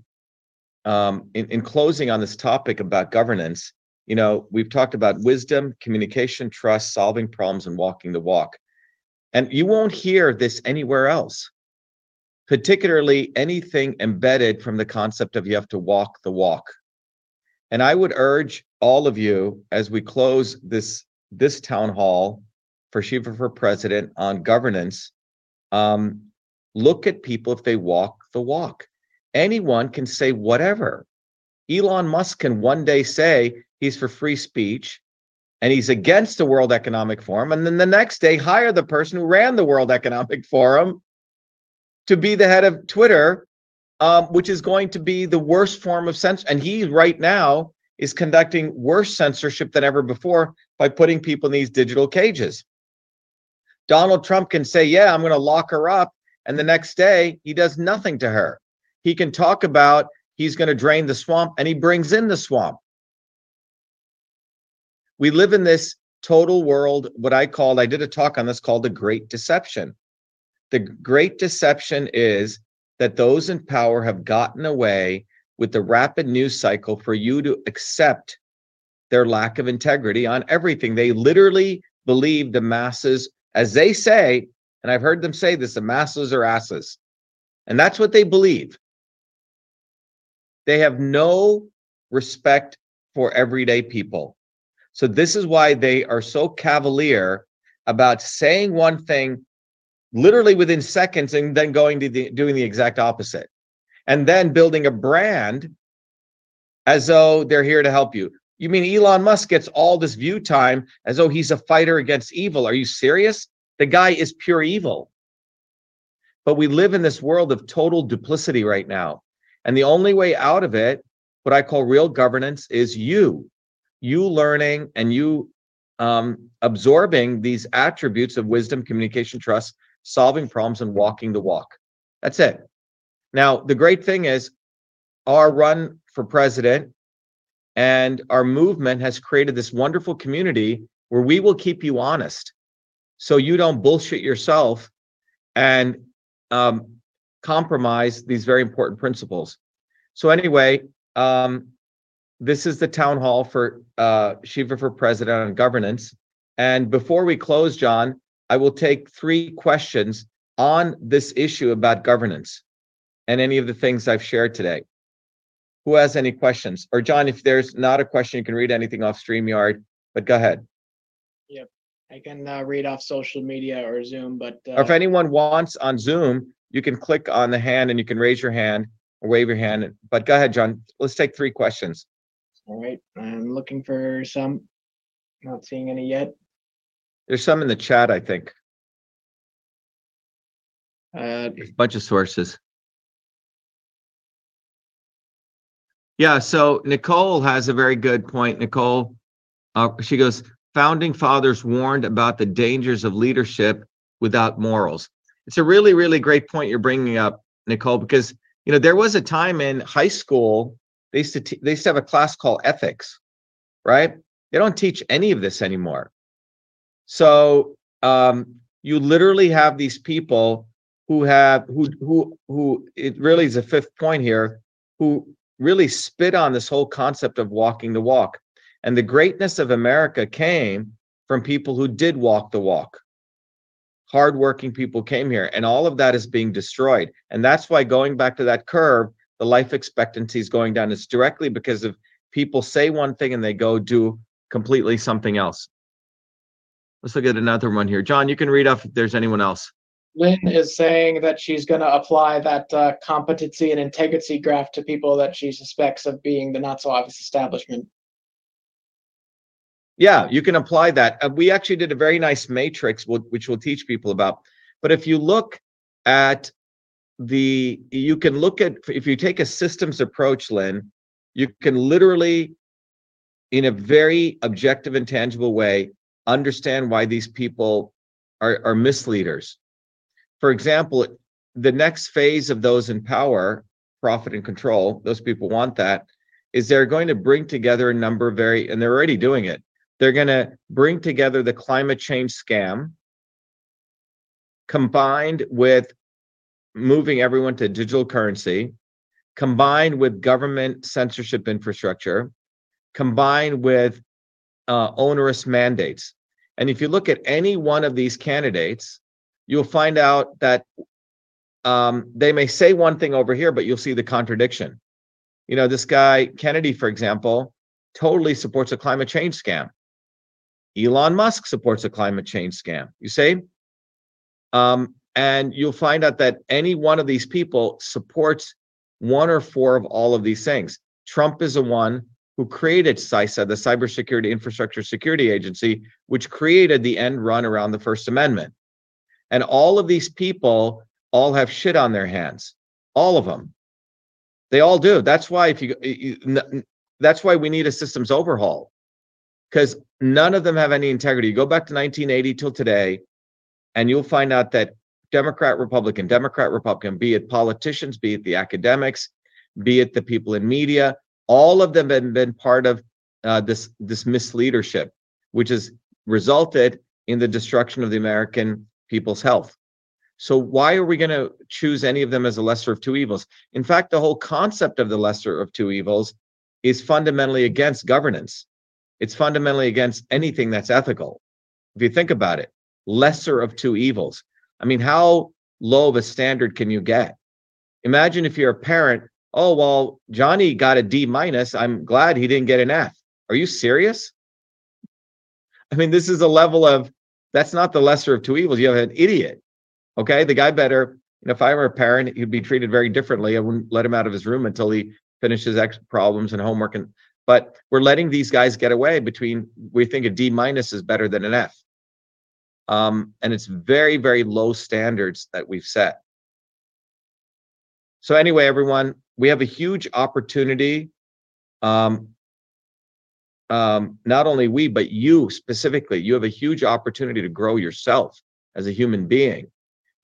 Speaker 3: um, in, in closing on this topic about governance, you know, we've talked about wisdom, communication, trust, solving problems, and walking the walk. And you won't hear this anywhere else, particularly anything embedded from the concept of you have to walk the walk. And I would urge all of you as we close this this town hall for Shiva for President on governance, um, look at people if they walk the walk. Anyone can say whatever. Elon Musk can one day say, He's for free speech. and he's against the World Economic Forum. And then the next day, hire the person who ran the World Economic [laughs] Forum to be the head of Twitter, um, which is going to be the worst form of censorship. And he, right now, is conducting worse censorship than ever before by putting people in these digital cages. Donald Trump can say, Yeah, I'm going to lock her up. And the next day, he does nothing to her. He can talk about he's going to drain the swamp and he brings in the swamp. We live in this total world, what I called, I did a talk on this called the Great Deception. The Great Deception is that those in power have gotten away with the rapid news cycle for you to accept their lack of integrity on everything. They literally believe the masses, as they say, and I've heard them say this the masses are asses. And that's what they believe. They have no respect for everyday people. So this is why they are so cavalier about saying one thing literally within seconds and then going to the, doing the exact opposite. And then building a brand as though they're here to help you. You mean Elon Musk gets all this view time as though he's a fighter against evil? Are you serious? The guy is pure evil. But we live in this world of total duplicity right now. And the only way out of it, what I call real governance, is you you learning and you um, absorbing these attributes of wisdom, communication, trust, solving problems, and walking the walk. That's it. Now, the great thing is our run for president and our movement has created this wonderful community where we will keep you honest so you don't bullshit yourself and um, compromise these very important principles. So, anyway, um, this is the town hall for uh, Shiva for President on governance. And before we close, John, I will take three questions on this issue about governance and any of the things I've shared today. Who has any questions? Or John, if there's not a question, you can read anything off StreamYard, but go ahead.
Speaker 4: Yep. I can uh, read off social media or Zoom, but uh,
Speaker 3: or if anyone wants on Zoom, you can click on the hand and you can raise your hand or wave your hand. But go ahead, John. Let's take three questions.
Speaker 4: All right, I'm looking for some. Not seeing any yet.
Speaker 3: There's some in the chat, I think.
Speaker 4: Uh,
Speaker 3: There's a bunch of sources. Yeah, so Nicole has a very good point. Nicole, uh, she goes, founding fathers warned about the dangers of leadership without morals. It's a really, really great point you're bringing up, Nicole, because you know there was a time in high school they used to t- they used to have a class called ethics, right? They don't teach any of this anymore. So um, you literally have these people who have who who who it really is a fifth point here who really spit on this whole concept of walking the walk. And the greatness of America came from people who did walk the walk. Hardworking people came here, and all of that is being destroyed. And that's why going back to that curve, the life expectancy is going down. It's directly because of people say one thing and they go do completely something else. Let's look at another one here. John, you can read off if there's anyone else.
Speaker 4: Lynn is saying that she's going to apply that uh, competency and integrity graph to people that she suspects of being the not so obvious establishment.
Speaker 3: Yeah, you can apply that. Uh, we actually did a very nice matrix, which we'll teach people about. But if you look at the you can look at if you take a systems approach lynn you can literally in a very objective and tangible way understand why these people are, are misleaders for example the next phase of those in power profit and control those people want that is they're going to bring together a number of very and they're already doing it they're going to bring together the climate change scam combined with moving everyone to digital currency, combined with government censorship infrastructure, combined with uh, onerous mandates. And if you look at any one of these candidates, you'll find out that um, they may say one thing over here, but you'll see the contradiction. You know, this guy, Kennedy, for example, totally supports a climate change scam. Elon Musk supports a climate change scam. You see? Um, and you'll find out that any one of these people supports one or four of all of these things. Trump is the one who created CISA, the Cybersecurity Infrastructure Security Agency, which created the end run around the First Amendment. And all of these people all have shit on their hands. All of them. They all do. That's why if you, you that's why we need a systems overhaul. Because none of them have any integrity. Go back to 1980 till today, and you'll find out that Democrat, Republican, Democrat, Republican, be it politicians, be it the academics, be it the people in media, all of them have been part of uh, this this misleadership, which has resulted in the destruction of the American people's health. So why are we going to choose any of them as a lesser of two evils? In fact, the whole concept of the lesser of two evils is fundamentally against governance. It's fundamentally against anything that's ethical. If you think about it, lesser of two evils. I mean, how low of a standard can you get? Imagine if you're a parent, oh, well, Johnny got a D minus. I'm glad he didn't get an F. Are you serious? I mean, this is a level of that's not the lesser of two evils. You have an idiot. Okay. The guy better, you know, if I were a parent, he'd be treated very differently. I wouldn't let him out of his room until he finishes X problems and homework. And but we're letting these guys get away between we think a D minus is better than an F. Um, and it's very, very low standards that we've set. So anyway, everyone, we have a huge opportunity. Um, um, not only we, but you specifically, you have a huge opportunity to grow yourself as a human being.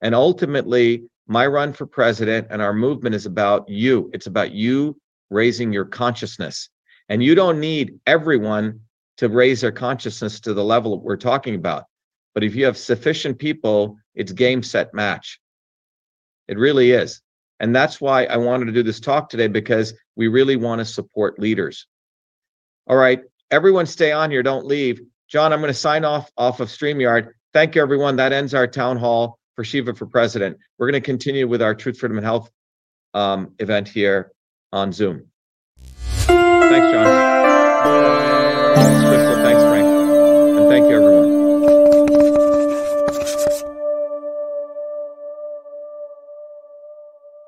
Speaker 3: And ultimately, my run for president and our movement is about you. It's about you raising your consciousness. And you don't need everyone to raise their consciousness to the level we're talking about. But if you have sufficient people, it's game, set, match. It really is. And that's why I wanted to do this talk today because we really want to support leaders. All right, everyone stay on here, don't leave. John, I'm going to sign off off of StreamYard. Thank you, everyone. That ends our town hall for Shiva for President. We're going to continue with our Truth, Freedom, and Health um, event here on Zoom. Thanks, John.